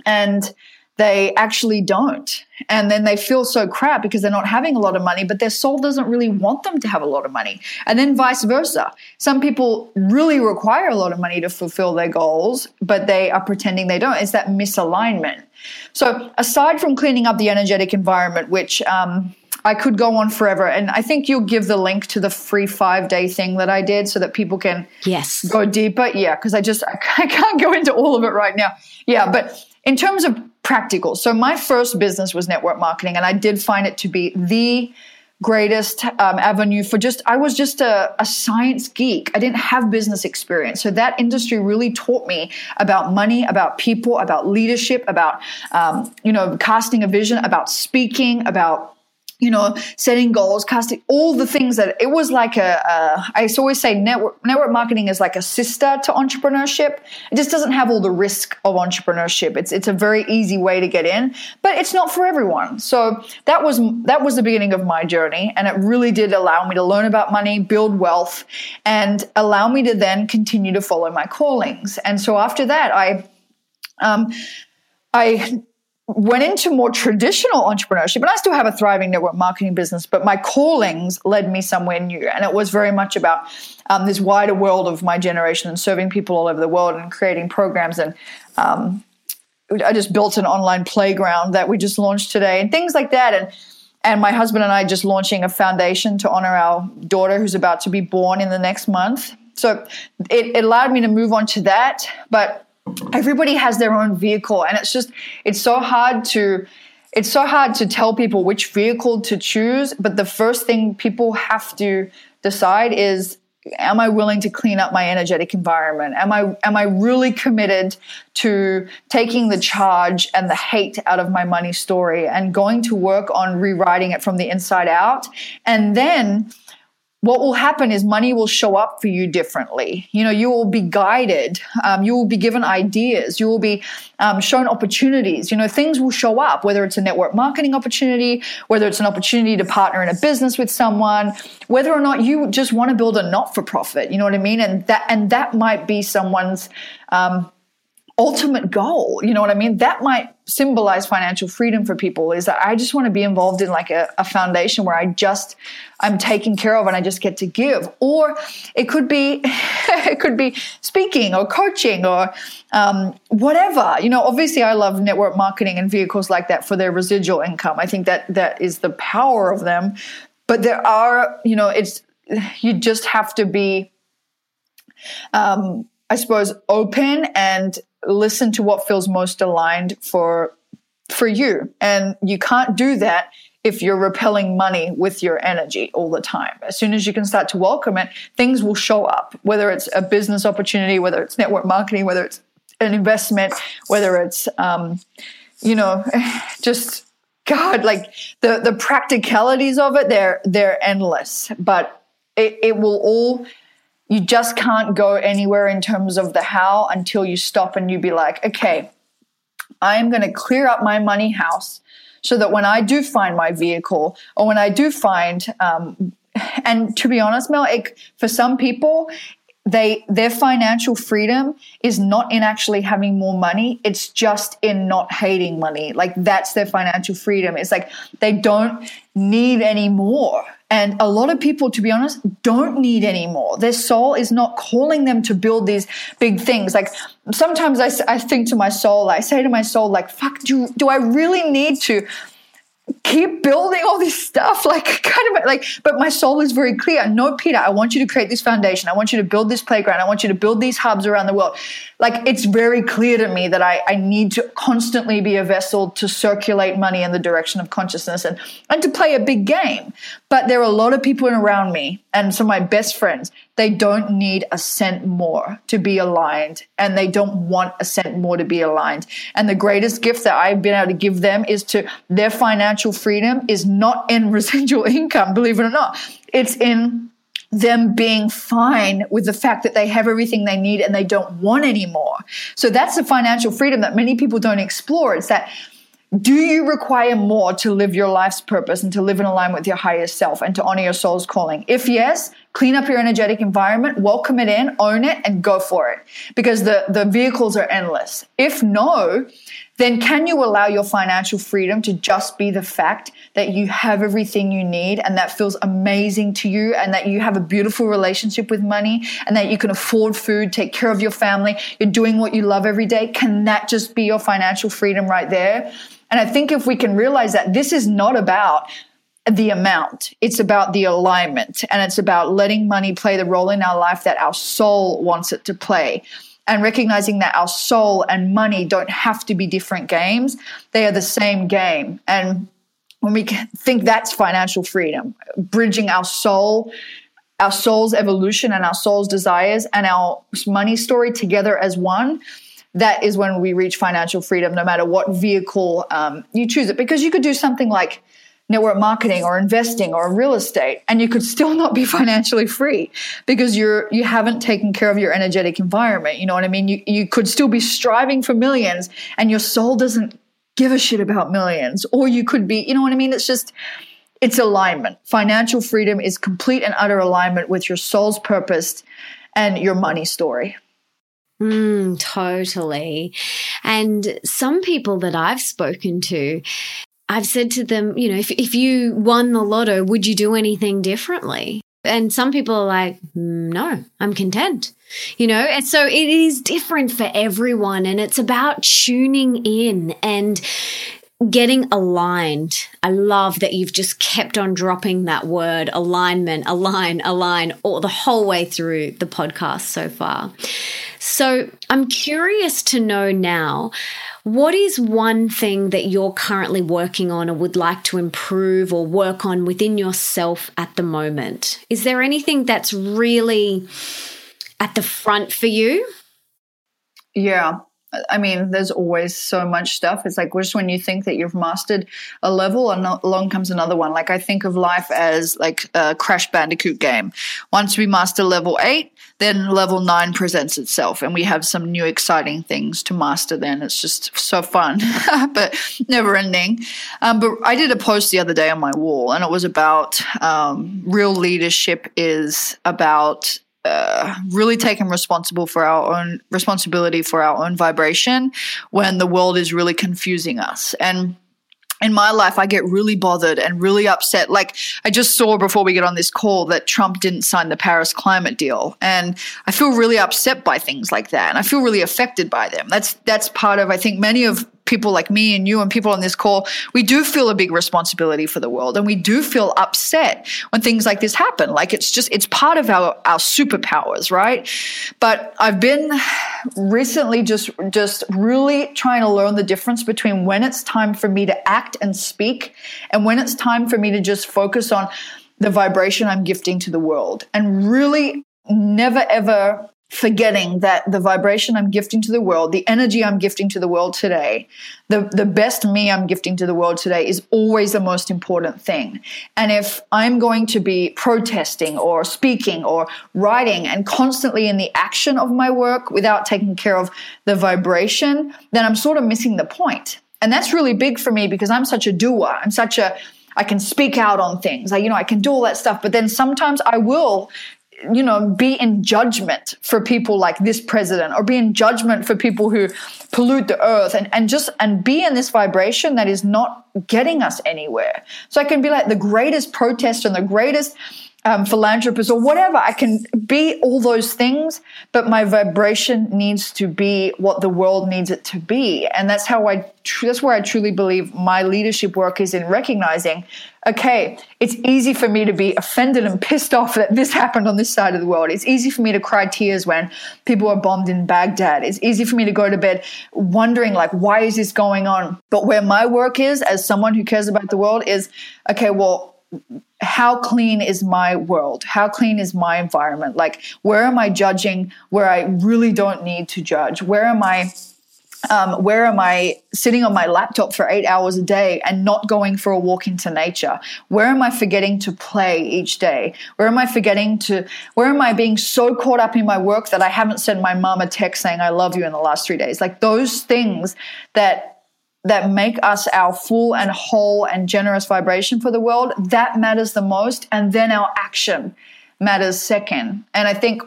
B: and they actually don't. And then they feel so crap because they're not having a lot of money, but their soul doesn't really want them to have a lot of money. And then vice versa. Some people really require a lot of money to fulfill their goals, but they are pretending they don't. It's that misalignment. So, aside from cleaning up the energetic environment, which um, I could go on forever. And I think you'll give the link to the free five day thing that I did so that people can
A: yes
B: go deeper. Yeah, because I just (laughs) I can't go into all of it right now. Yeah, but in terms of practical. So my first business was network marketing, and I did find it to be the greatest um, avenue for just i was just a, a, science geek i didn't have business experience so that industry really taught me about money about people about leadership about um, you know casting a vision about speaking about you know, setting goals, casting all the things that it was like a. a I always say network network marketing is like a sister to entrepreneurship. It just doesn't have all the risk of entrepreneurship. It's it's a very easy way to get in, but it's not for everyone. So that was that was the beginning of my journey, and it really did allow me to learn about money, build wealth, and allow me to then continue to follow my callings. And so after that, I. Um, I went into more traditional entrepreneurship and I still have a thriving network marketing business, but my callings led me somewhere new. And it was very much about um, this wider world of my generation and serving people all over the world and creating programs. And um, I just built an online playground that we just launched today and things like that. And and my husband and I just launching a foundation to honor our daughter who's about to be born in the next month. So it, it allowed me to move on to that. But everybody has their own vehicle and it's just it's so hard to it's so hard to tell people which vehicle to choose but the first thing people have to decide is am i willing to clean up my energetic environment? Am i am i really committed to taking the charge and the hate out of my money story and going to work on rewriting it from the inside out? And then what will happen is money will show up for you differently. You know, you will be guided. Um, you will be given ideas. You will be um, shown opportunities. You know, things will show up, whether it's a network marketing opportunity, whether it's an opportunity to partner in a business with someone, whether or not you just want to build a not for profit. You know what I mean? And that and that might be someone's um, ultimate goal. You know what I mean? That might symbolize financial freedom for people is that I just want to be involved in like a, a, foundation where I just, I'm taken care of and I just get to give. Or it could be, (laughs) it could be speaking or coaching or um, whatever. You know, obviously I love network marketing and vehicles like that for their residual income. I think that that is the power of them. But there are, you know, it's, you just have to be, um, I suppose, open and listen to what feels most aligned for for you. And you can't do that if you're repelling money with your energy all the time. As soon as you can start to welcome it, things will show up, whether it's a business opportunity, whether it's network marketing, whether it's an investment, whether it's, um, you know, (laughs) just God, like the, the practicalities of it, they're, they're endless, but it, it will all you just can't go anywhere in terms of the how until you stop and you be like, okay, I'm going to clear up my money house so that when I do find my vehicle or when I do find, um, and to be honest, Mel, it, for some people, they their financial freedom is not in actually having more money. It's just in not hating money. Like that's their financial freedom. It's like they don't need any more and a lot of people to be honest don't need any more. Their soul is not calling them to build these big things. Like sometimes i, I think to my soul i say to my soul like fuck do, do i really need to keep building all this stuff like (laughs) kind of like but my soul is very clear no peta i want you to create this foundation i want you to build this playground i want you to build these hubs around the world like it's very clear to me that I, I need to constantly be a vessel to circulate money in the direction of consciousness and, and to play a big game. But there are a lot of people around me and some of my best friends, they don't need a cent more to be aligned and they don't want a cent more to be aligned. And the greatest gift that I've been able to give them is to their financial freedom is not in (laughs) residual income, believe it or not. It's in them being fine with the fact that they have everything they need and they don't want anymore. So that's the financial freedom that many people don't explore. It's that do you require more to live your life's purpose and to live in alignment with your highest self and to honor your soul's calling? If yes, clean up your energetic environment, welcome it in, own it, and go for it because the, the vehicles are endless. If no, then can you allow your financial freedom to just be the fact that you have everything you need and that feels amazing to you and that you have a beautiful relationship with money and that you can afford food, take care of your family, you're doing what you love every day? Can that just be your financial freedom right there? And I think if we can realize that this is not about the amount. It's about the alignment and it's about letting money play the role in our life that our soul wants it to play and recognizing that our soul and money don't have to be different games, they are the same game. And when we think that's financial freedom, bridging our soul, our soul's evolution and our soul's desires and our money story together as one, that is when we reach financial freedom, no matter what vehicle um, you choose it. Because you could do something like network marketing or investing or real estate and you could still not be (laughs) financially free because you're you haven't taken care of your energetic environment you know what i mean? You, you could still be striving for millions and your soul doesn't give a shit about millions or you could be you know what i mean? It's just it's alignment. Financial freedom is complete and utter alignment with your soul's purpose and your money story.
A: Mm, totally. And some people that I've spoken to, I've said to them, you know, if, if you won the lotto, would you do anything differently? And some people are like, mm, no, I'm content, you know? And so it is different for everyone. And it's about tuning in and getting aligned. I love that you've just kept on dropping that word alignment, align, align, all the whole way through the podcast so far. So I'm curious to know now what is one thing that you're currently working on or would like to improve or work on within yourself at the moment? Is there anything that's really at the front for you?
B: Yeah. I mean, there's always so much stuff. It's like just when you think that you've mastered a level, and along comes another one. Like I think of life as like a Crash Bandicoot game. Once we master level eight, then level nine presents itself and we have some new exciting things to master then. It's just so fun (laughs) but never ending. Um, but i did a post the other day on my wall and it was about um, real leadership is about uh, really taking responsible for our own responsibility for our own vibration when the world is really confusing us. And in my life, I get really bothered and really upset. Like I just saw before we get on this call that Trump didn't sign the Paris climate deal. And I feel really upset by things like that. And I feel really affected by them. That's, that's part of, I think many of people like me and you and people on this call, we do feel a big responsibility for the world and we do feel upset when things like this happen. Like it's just, it's part of our, our superpowers, right? But I've been recently just, just really trying to learn the difference between when it's time for me to act and speak and when it's time for me to just focus on the vibration I'm gifting to the world and really never ever forgetting that the vibration I'm gifting to the world, the energy I'm gifting to the world today, the, the best me I'm gifting to the world today is always the most important thing. And if I'm going to be protesting or speaking or writing and constantly in the action of my work without taking care of the vibration, then I'm sort of missing the point. And that's really big for me because I'm such a doer. I'm such a I can speak out on things. I, you know, I can do all that stuff, but then sometimes I will you know, be in judgment for people like this president or be in judgment for people who pollute the earth and, and just and be in this vibration that is not getting us anywhere. So I can be like the greatest protest and the greatest um, philanthropist or whatever. I can be all those things, but my vibration needs to be what the world needs it to be. And that's how I, that's where I truly believe my leadership work is in recognizing, okay, it's easy for me to be offended and pissed off that this happened on this side of the world. It's easy for me to cry tears when people are bombed in Baghdad. It's easy for me to go to bed wondering, like, why is this going on? But where my work is, as someone who cares about the world, is, okay, well, how clean is my world? How clean is my environment? Like, where am I judging where I really don't need to judge? Where am I? Um, where am I sitting on my laptop for eight hours a day and not going for a walk into nature? Where am I forgetting to play each day? Where am I forgetting to, where am I being so caught up in my work that I haven't sent my mom a text saying, I love you in the last three days? Like those things that that make us our full and whole and generous vibration for the world, that matters the most. And then our action matters second. And I think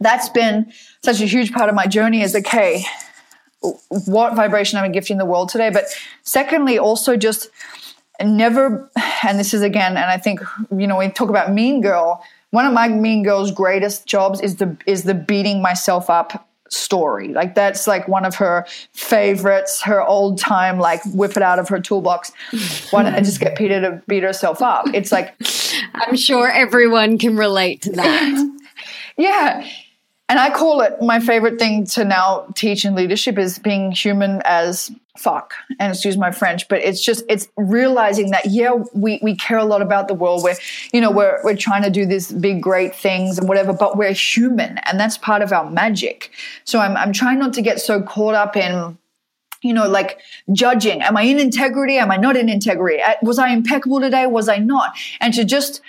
B: that's been such a huge part of my journey is okay, what vibration am I gifting the world today? But secondly, also just never, and this is again, and I think, you know, we talk about mean girl. One of my mean girl's greatest jobs is the is the beating myself up story. Like that's like one of her favorites, her old time, like whip it out of her toolbox. Why don't I just get Peta to beat herself up? It's like (laughs)
A: I'm sure everyone can relate to that. (laughs)
B: yeah. And I call it my favorite thing to now teach in leadership is being human as fuck and excuse my french but it's just it's realizing that yeah we we care a lot about the world we're you know we're we're trying to do these big great things and whatever but we're human and that's part of our magic so i'm i'm trying not to get so caught up in you know, like judging. Am I in integrity? Am I not in integrity? Uh, was I impeccable today? Was I not? And to just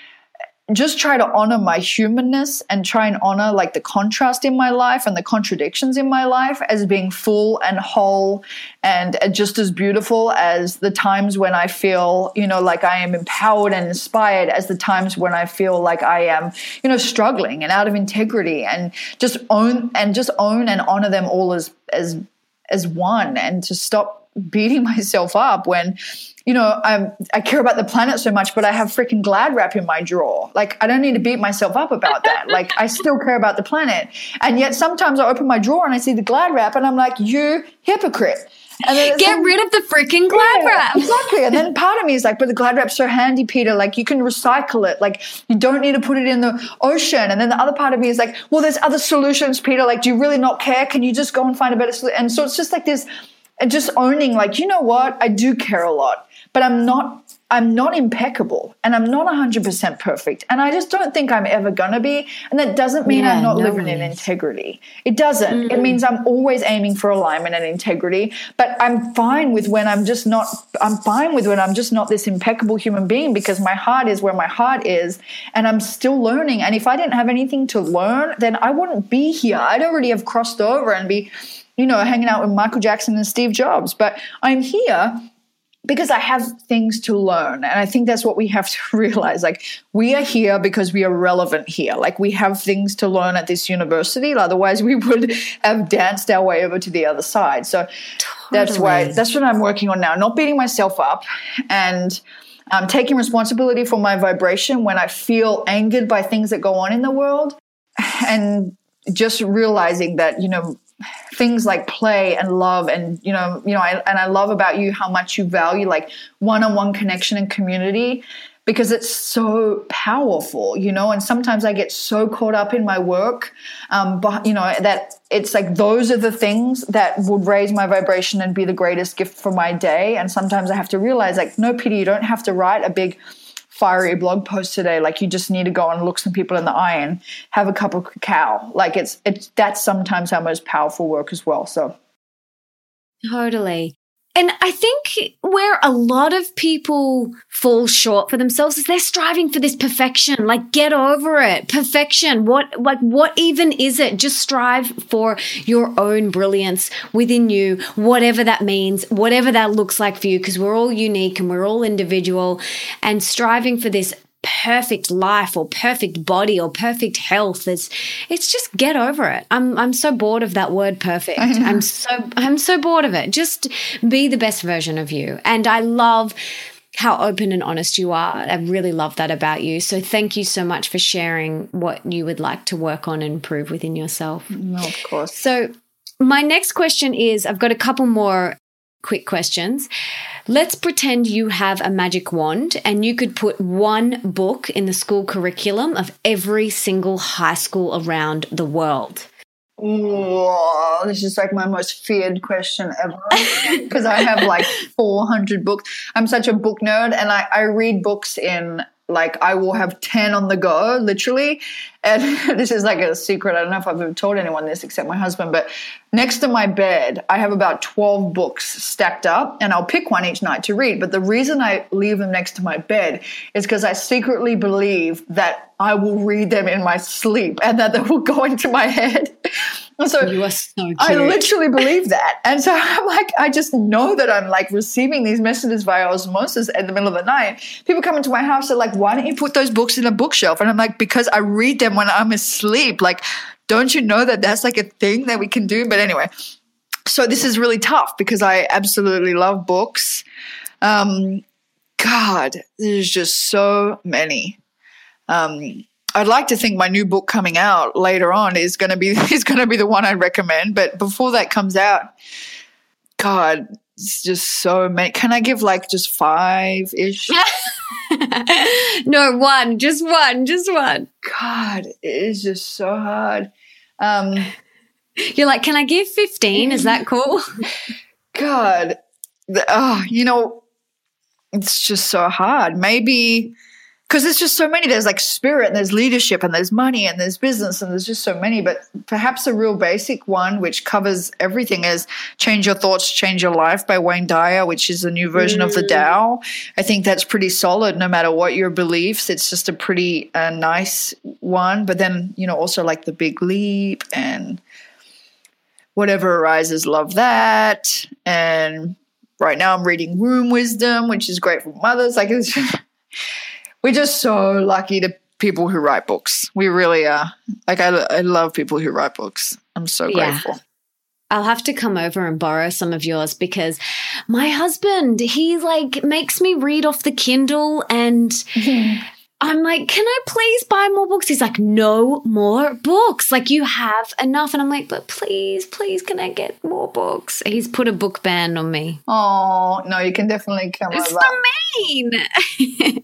B: just try to honor my humanness and try and honor like the contrast in my life and the contradictions in my life as being full and whole and uh, just as beautiful as the times when I feel, you know, like I am empowered and inspired as the times when I feel like I am, you know, struggling and out of integrity and just own and just own and honor them all as as as one and to stop beating (laughs) myself up when you know, I'm, I care about the planet so much, but I have freaking glad wrap in my drawer. Like, I don't need to beat myself up about that. (laughs) like, I still care about the planet. And yet sometimes I open my drawer and I see the glad wrap and I'm like, you hypocrite.
A: And then Get rid of the freaking glad yeah, wrap.
B: Exactly. And then (laughs) part of me is like, but the glad wrap's so handy, Peta. Like you can recycle it. Like you don't need to put it in the ocean. And then the other part of me is like, well, there's other solutions, Peta. Like, do you really not care? Can you just go and find a better solution? And so it's just like this, uh, just owning, like, you know what? I do care a lot but I'm not I'm not impeccable and I'm not 100% perfect. And I just don't think I'm ever going to be. And that doesn't mean yeah, I'm not no living in integrity. It doesn't. Mm-hmm. It means I'm always aiming for alignment and integrity. But I'm fine with when I'm just not, I'm fine with when I'm just not this impeccable human being because my heart is where my heart is and I'm still learning. And if I didn't have anything to learn, then I wouldn't be here. I'd already have crossed over and be, you know, hanging out with Michael Jackson and Steve Jobs. But I'm here because I have things to learn. And I think that's what we have to (laughs) realize. Like, we are here because we are relevant here. Like, we have things to learn at this university. Otherwise, we would (laughs) have danced our way over to the other side. So totally. that's why, that's what I'm working on now. Not beating myself up and um, taking responsibility for my vibration when I feel angered by things that go on in the world. And just realizing that, you know, things like play and love and you know you know I, and i love about you how much you value like one-on-one connection and community because it's so powerful you know and sometimes i get so caught up in my work um, but you know that it's like those are the things that would raise my vibration and be the greatest gift for my day. And sometimes i have to realize like no Peta you don't have to write a big fiery blog post today. Like you just need to go and look some people in the eye and have a cup of cacao. Like it's it's that's sometimes our most powerful work as well. So
A: totally. And I think where a lot of people fall short for themselves is they're striving for this perfection. Like, get over it. Perfection. What, like, what even is it? Just strive for your own brilliance within you, whatever that means, whatever that looks like for you, because we're all unique and we're all individual and striving for this perfect life or perfect body or perfect health. It's it's just get over it. I'm I'm so bored of that word perfect. I'm so I'm so bored of it. Just be the best version of you. And I love how open and honest you are. I really love that about you. So thank you so much for sharing what you would like to work on and improve within yourself.
B: No, of course.
A: So my next question is I've got a couple more quick questions. Let's pretend you have a magic wand and you could put one book in the school curriculum of every single high school around the world.
B: Whoa, this is like my most feared question ever (laughs) because I have like 400 books. I'm such a book nerd and I, I read books in like I will have 10 on the go, literally. And (laughs) this is like a secret. I don't know if I've ever told anyone this except my husband, but next to my bed, I have about 12 books stacked up and I'll pick one each night to read. But the reason I leave them next to my bed is because I secretly believe that I will read them in my sleep and that they will go (laughs) into my head. So
A: you are so cute.
B: I literally (laughs) believe that. And so (laughs) I'm like, I just know that I'm like receiving these messages via osmosis in the middle of the night. People come into my house, they're like, why don't you put those books in a bookshelf? And I'm like, because I read them when I'm asleep. Like, don't you know that that's like a thing that we can do? But anyway, so this is really tough because I absolutely love books. Um, God, there's just so many. Um, I'd like to think my new book coming out later on is going to be (laughs) is going to be the one I recommend. But before that comes out, God, it's just so many. Can I give like just five ish? (laughs)
A: no, one, just one, just one.
B: God, it is just so hard. Um,
A: You're like, can I give fifteen? Is that cool? (laughs)
B: God, the, oh, you know, it's just so hard. Maybe because there's just so many. There's like spirit, and there's leadership, and there's money, and there's business, and there's just so many. But perhaps a real basic one, which covers everything, is "Change Your Thoughts, Change Your Life" by Wayne Dyer, which is a new version mm. of the mm. Tao. I think that's pretty solid, no matter what your beliefs. It's just a pretty uh, nice one. But then, you know, also like the Big Leap and whatever arises, love that. And right now, I'm reading Womb Wisdom, which is great for mothers. Like it's. (laughs) (laughs) We're just so lucky to people who write books. We really are. Like I, I love people who write books. I'm so yeah. grateful.
A: I'll have to come over and borrow some of yours because my husband, he like makes me read off the Kindle and (laughs) I'm like, can I please buy more books? He's like, no more books. Like you have enough. And I'm like, but please, please, can I get more books? He's put a book ban on me.
B: Oh, no, you can definitely come
A: it's
B: over.
A: so mean. (laughs)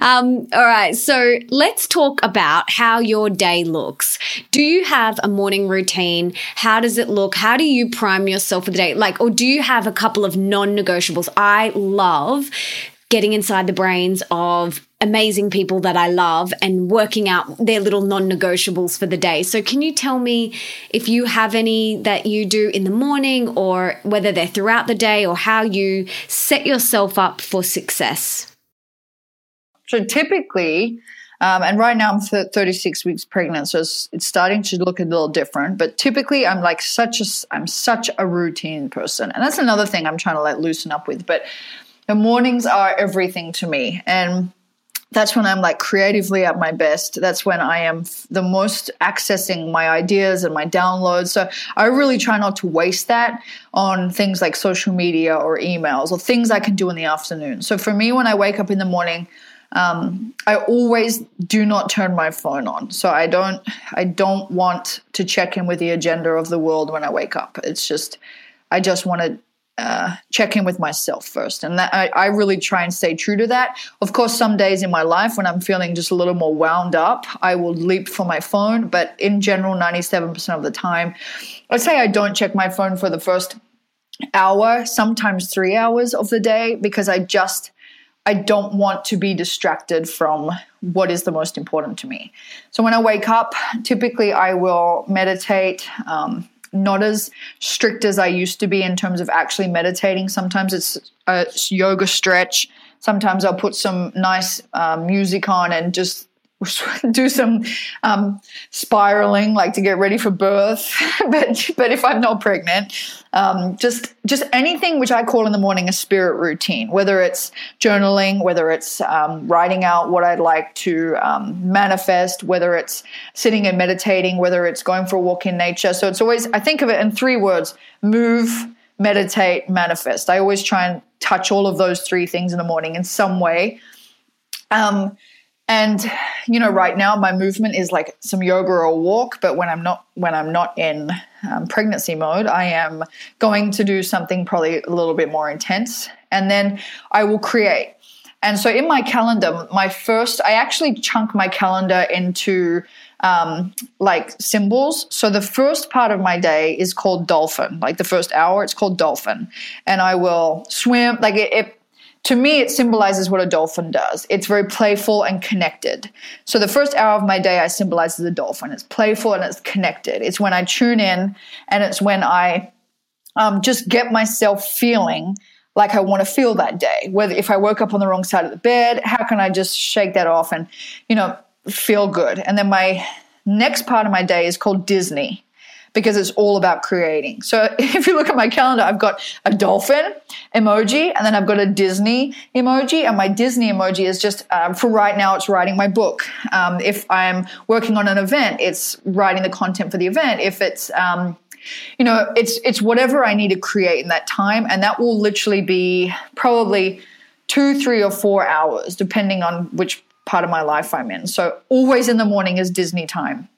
A: Um, all right, so let's talk about how your day looks. Do you have a morning routine? How does it look? How do you prime yourself for the day? Like, or do you have a couple of non negotiables? I love getting inside the brains of amazing people that I love and working out their little non negotiables for the day. So, can you tell me if you have any that you do in the morning or whether they're throughout the day or how you set yourself up for success?
B: So typically, um, and right now I'm 36 weeks pregnant, so it's, it's, starting to look a little different. But typically, I'm like such a I'm such a routine person, and that's another thing I'm trying to like loosen up with. But the mornings are everything to me, and that's when I'm like creatively at my best. That's when I am the most accessing my ideas and my downloads. So I really try not to waste that on things like social media or emails or things I can do in the afternoon. So for me, when I wake up in the morning um, I always do not turn my phone on. So I don't I don't want to check in with the agenda of the world when I wake up. It's just I just want to uh, check in with myself first, and that, I, I really try and stay true to that. Of course, some days in my life when I'm feeling just a little more wound up, I will leap for my phone. But in general, 97% of the time, I'd say I don't check my phone for the first hour, sometimes three hours of the day, because I just I don't want to be distracted from what is the most important to me. So when I wake up, typically I will meditate. Um, not as strict as I used to be in terms of actually meditating. Sometimes it's a yoga stretch. Sometimes I'll put some nice uh, music on and just (laughs) do some um, spiraling, like to get ready for birth. (laughs) but but if I'm not pregnant, um, just just anything which I call in the morning a spirit routine, whether it's journaling, whether it's um, writing out what I'd like to um, manifest, whether it's sitting and meditating, whether it's going for a walk in nature. So it's always I think of it in three words: move, meditate, manifest. I always try and touch all of those three things in the morning in some way. Um, and you know right now my movement is like some yoga or a walk but when i'm not when i'm not in um, pregnancy mode i am going to do something probably a little bit more intense and then i will create and so in my calendar my first i actually chunk my calendar into um, like symbols. So the first part of my day is called dolphin. Like the first hour, it's called dolphin, and I will swim. Like it, it to me, it symbolizes what a dolphin does. It's very playful and connected. So the first hour of my day, I symbolize as a dolphin. It's playful and it's connected. It's when I tune in and it's when I um, just get myself feeling like I want to feel that day. Whether if I woke up on the wrong side of the bed, how can I just shake that off and, you know, feel good? And then my next part of my day is called Disney because it's all about creating. So (laughs) if you look at my calendar, I've got a dolphin emoji and then I've got a Disney emoji. And my Disney emoji is just um, for right now, it's writing my book. Um, if I'm working on an event, it's writing the content for the event. If it's, um, you know, it's it's whatever I need to create in that time, and that will literally be probably two, three, or four hours, depending on which part of my life I'm in. So always in the morning is Disney time.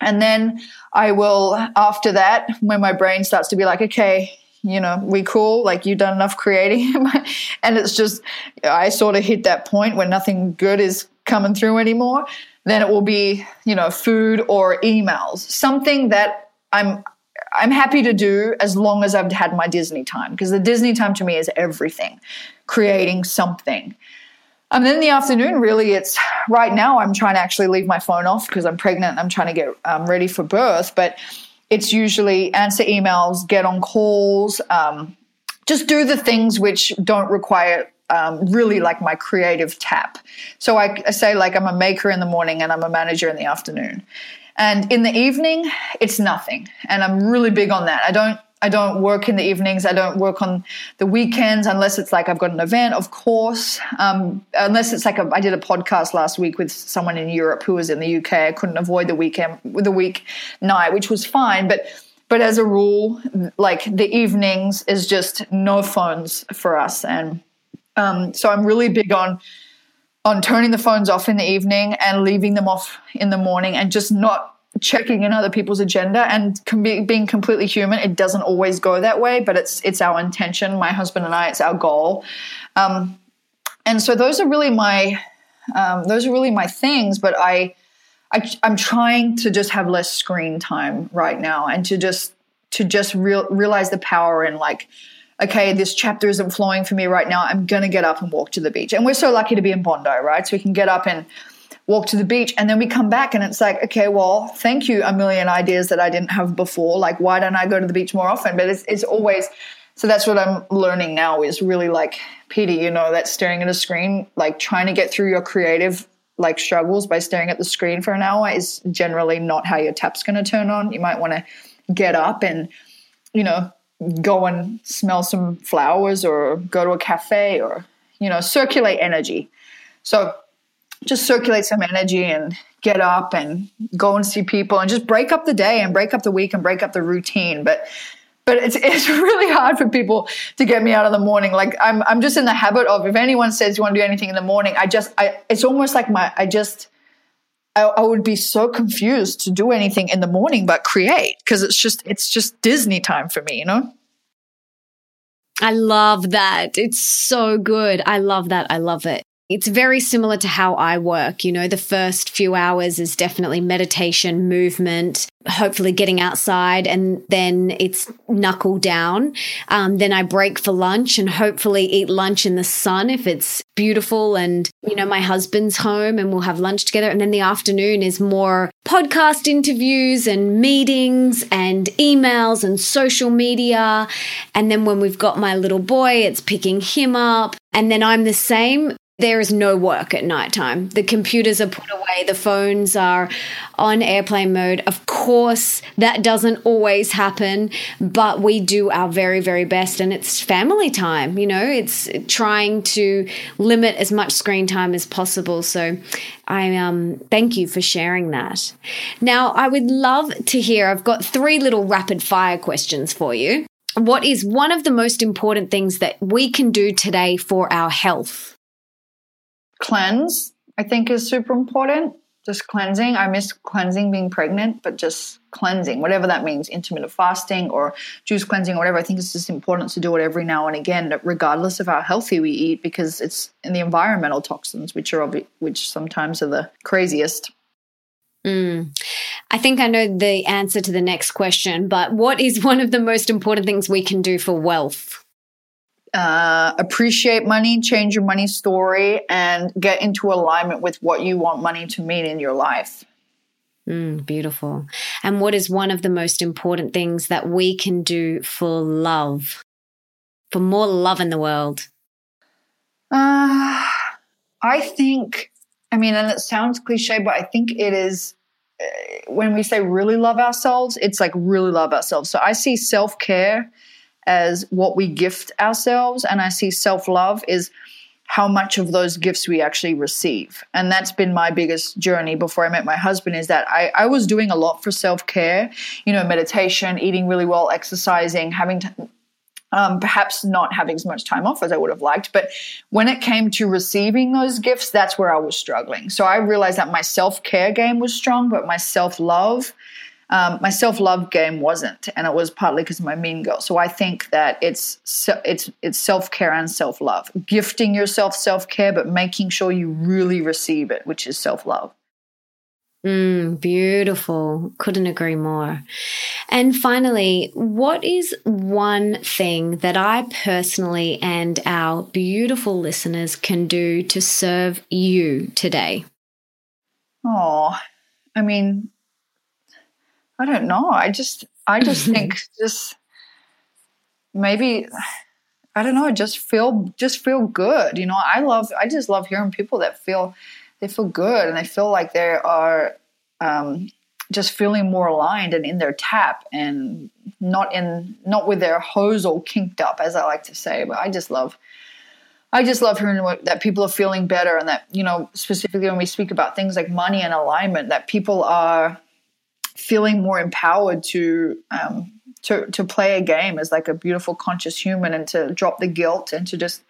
B: And then I will, after that, when my brain starts to be like, okay, you know, we cool, like you've done enough creating. (laughs) and it's just, I sort of hit that point where nothing good is coming through anymore. Then it will be, you know, food or emails, something that I'm, I'm happy to do as long as I've had my Disney time because the Disney time to me is everything, creating something. And then in the afternoon, really, it's right now I'm trying to actually leave my phone off because I'm pregnant. I'm trying to get um, ready for birth, but it's usually answer emails, get on calls, um, just do the things which don't require um, really like my creative tap. So I, I say like I'm a maker in the morning and I'm a manager in the afternoon. And in the evening, it's nothing. And I'm really big on that. I don't I don't work in the evenings. I don't work on the weekends unless it's like I've got an event, of course. Um, unless it's like a, I did a podcast last week with someone in Europe who was in the UK. I couldn't avoid the weekend, the week night, which was fine. But but as a rule, like the evenings is just no phones for us, and um, so I'm really big on on turning the phones off in the evening and leaving them off in the morning, and just not checking in other people's agenda and be, being completely human it doesn't always go that way but it's it's our intention my husband and i it's our goal um, and so those are really my um, those are really my things but I, I i'm trying to just have less screen time right now and to just to just real, realize the power in like okay, this chapter isn't flowing for me right now. I'm to get up and walk to the beach. And we're so lucky to be in Bondi, right? So we can get up and walk to the beach and then we come back and it's like okay well thank you a million ideas that i didn't have before. Like why don't i go to the beach more often? But it's, it's always so that's what i'm learning now is really like Peta, you know that staring at a screen like trying to get through your creative like struggles by staring at the screen for an hour is generally not how your tap's going to turn on. You might want to get up and you know go and smell some flowers or go to a cafe or you know circulate energy. So just circulate some energy and get up and go and see people and just break up the day and break up the week and break up the routine. But but it's (laughs) it's really hard for people to get me out of the morning. Like I'm I'm just in the habit of if anyone says you want to do anything in the morning, I just I it's almost like my I just I, I would be so confused to do anything in the morning but create because it's just it's just Disney time for me, you know.
A: I love that. It's so good. I love that. I love it. It's very similar to how I work. You know, the first few hours is definitely meditation, movement, hopefully getting outside, and then it's knuckle down. Um, then I break for lunch and hopefully eat lunch in the sun if it's beautiful and, you know, my husband's home and we'll have lunch together. And then the afternoon is more podcast interviews and meetings and emails and social media. And then when we've got my little boy, it's picking him up. And then I'm the same there is no work at nighttime. The computers are put away, the phones are on airplane mode. Of course, that doesn't always happen, but we do our very, very best. And it's family time, you know, it's trying to limit as much screen time as possible. So I um, thank you for sharing that. Now, I would love to hear, I've got three little rapid fire questions for you. What is one of the most important things that we can do today for our health?
B: Cleanse, I think is super important. Just cleansing. I miss cleansing being pregnant, but just cleansing, whatever that means, intermittent fasting or juice cleansing or whatever. I think it's just important to do it every now and again, regardless of how healthy we eat, because it's in the environmental toxins, which are which sometimes are the craziest.
A: Mm. I think I know the answer to the next question, but what is one of the most important things we can do for wealth?
B: Uh, appreciate money, change your money story, and get into alignment with what you want money to mean in your life.
A: Mm, beautiful. And what is one of the most important things that we can do for love, for more love in the world?
B: Uh, I think, I mean, and it sounds cliche, but I think it is uh, when we say really love ourselves, it's like really love ourselves. So I see self care as what we gift ourselves. And I see self love is how much of those gifts we actually receive. And that's been my biggest journey before I met my husband is that I, I was doing a lot for self care, you know, meditation, eating really well, exercising, having to, um, perhaps not having as much time off as I would have liked. But when it came to receiving those gifts, that's where I was struggling. So I realized that my self care game was strong, but my self love um, my self love game wasn't, and it was partly because of my mean girl. So I think that it's it's it's self care and self love, gifting yourself self care, but making sure you really receive it, which is self love.
A: Mm, beautiful. Couldn't agree more. And finally, what is one thing that I personally and our beautiful listeners can do to serve you today?
B: Oh, I mean, I don't know. I just I just (laughs) think just maybe I don't know, just feel just feel good. You know, I love I just love hearing people that feel they feel good and they feel like they are um, just feeling more aligned and in their tap and not in not with their hose all kinked up as I like to say. But I just love I just love hearing what, that people are feeling better and that you know specifically when we speak about things like money and alignment that people are feeling more empowered to um, to to play a game as like a beautiful conscious human and to drop the guilt and to just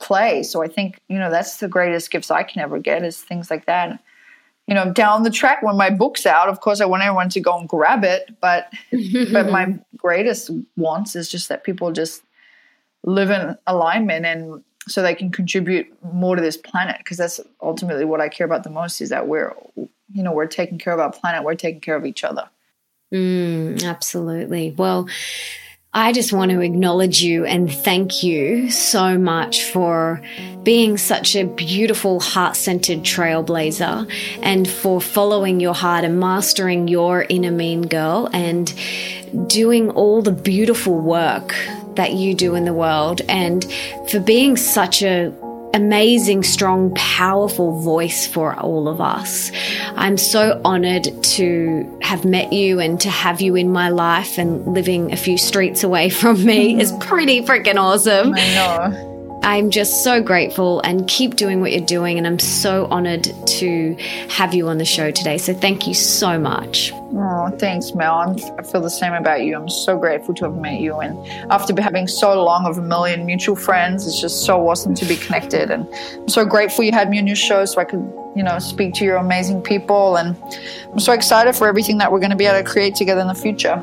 B: play. So I think you know that's the greatest gifts I can ever get is things like that. You know, down the track when my book's out, of course I want everyone to go and grab it, but (laughs) but my greatest wants is just that people just live in alignment and so they can contribute more to this planet because that's ultimately what I care about the most is that we're you know, we're taking care of our planet, we're taking care of each other.
A: Mm, absolutely. Well, I just want to acknowledge you and thank you so much for being such a beautiful, heart centered trailblazer and for following your heart and mastering your inner mean girl and doing all the beautiful work that you do in the world and for being such a amazing, strong, powerful voice for all of us. I'm so honored to have met you and to have you in my life and living a few streets away from me is (laughs) pretty freaking awesome.
B: I know.
A: I'm just so grateful and keep doing what you're doing. And I'm so honored to have you on the show today. So thank you so much.
B: Oh, thanks, Mel. I'm, i feel the same about you. I'm so grateful to have met you. And after having so long of a million mutual friends, it's just so awesome to be connected. And I'm so grateful you had me on your show so I could, you know, speak to your amazing people. And I'm so excited for everything that we're going to be able to create together in the future.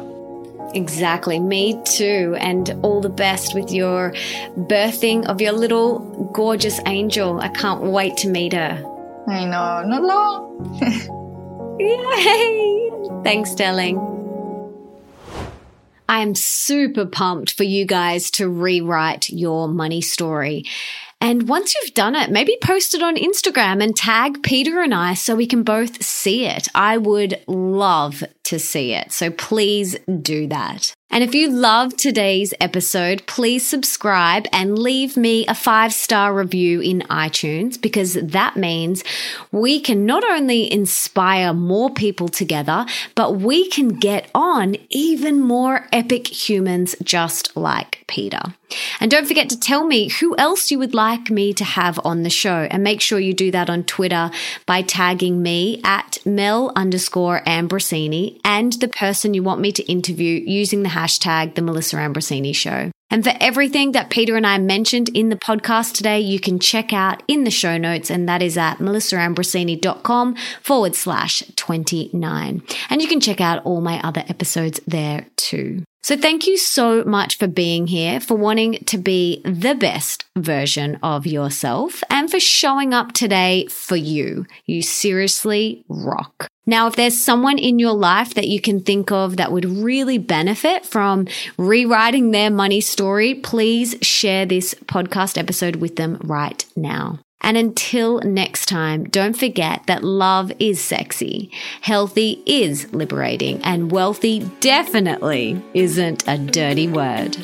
A: Exactly, me too. And all the best with your birthing of your little gorgeous angel. I can't wait to meet her.
B: I know, not long. (laughs)
A: Yay! Thanks, darling. I am super pumped for you guys to rewrite your money story. And once you've done it, maybe post it on Instagram and tag Peta and I so we can both see it. I would love to see it. So please do that. And if you love today's episode, please subscribe and leave me a five star review in iTunes because that means we can not only inspire more people together, but we can get on even more epic humans just like Peta. And don't forget to tell me who else you would like me to have on the show. And make sure you do that on Twitter by tagging me at Mel underscore Ambrosini and the person you want me to interview using the hashtag The Melissa Ambrosini Show. And for everything that Peta and I mentioned in the podcast today, you can check out in the show notes, and that is at melissaambrosini.com forward slash 29. And you can check out all my other episodes there too. So thank you so much for being here, for wanting to be the best version of yourself, and for showing up today for you. You seriously rock. Now, if there's someone in your life that you can think of that would really benefit from rewriting their money story, please share this podcast episode with them right now. And until next time, don't forget that love is sexy, healthy is liberating, and wealthy definitely isn't a dirty word.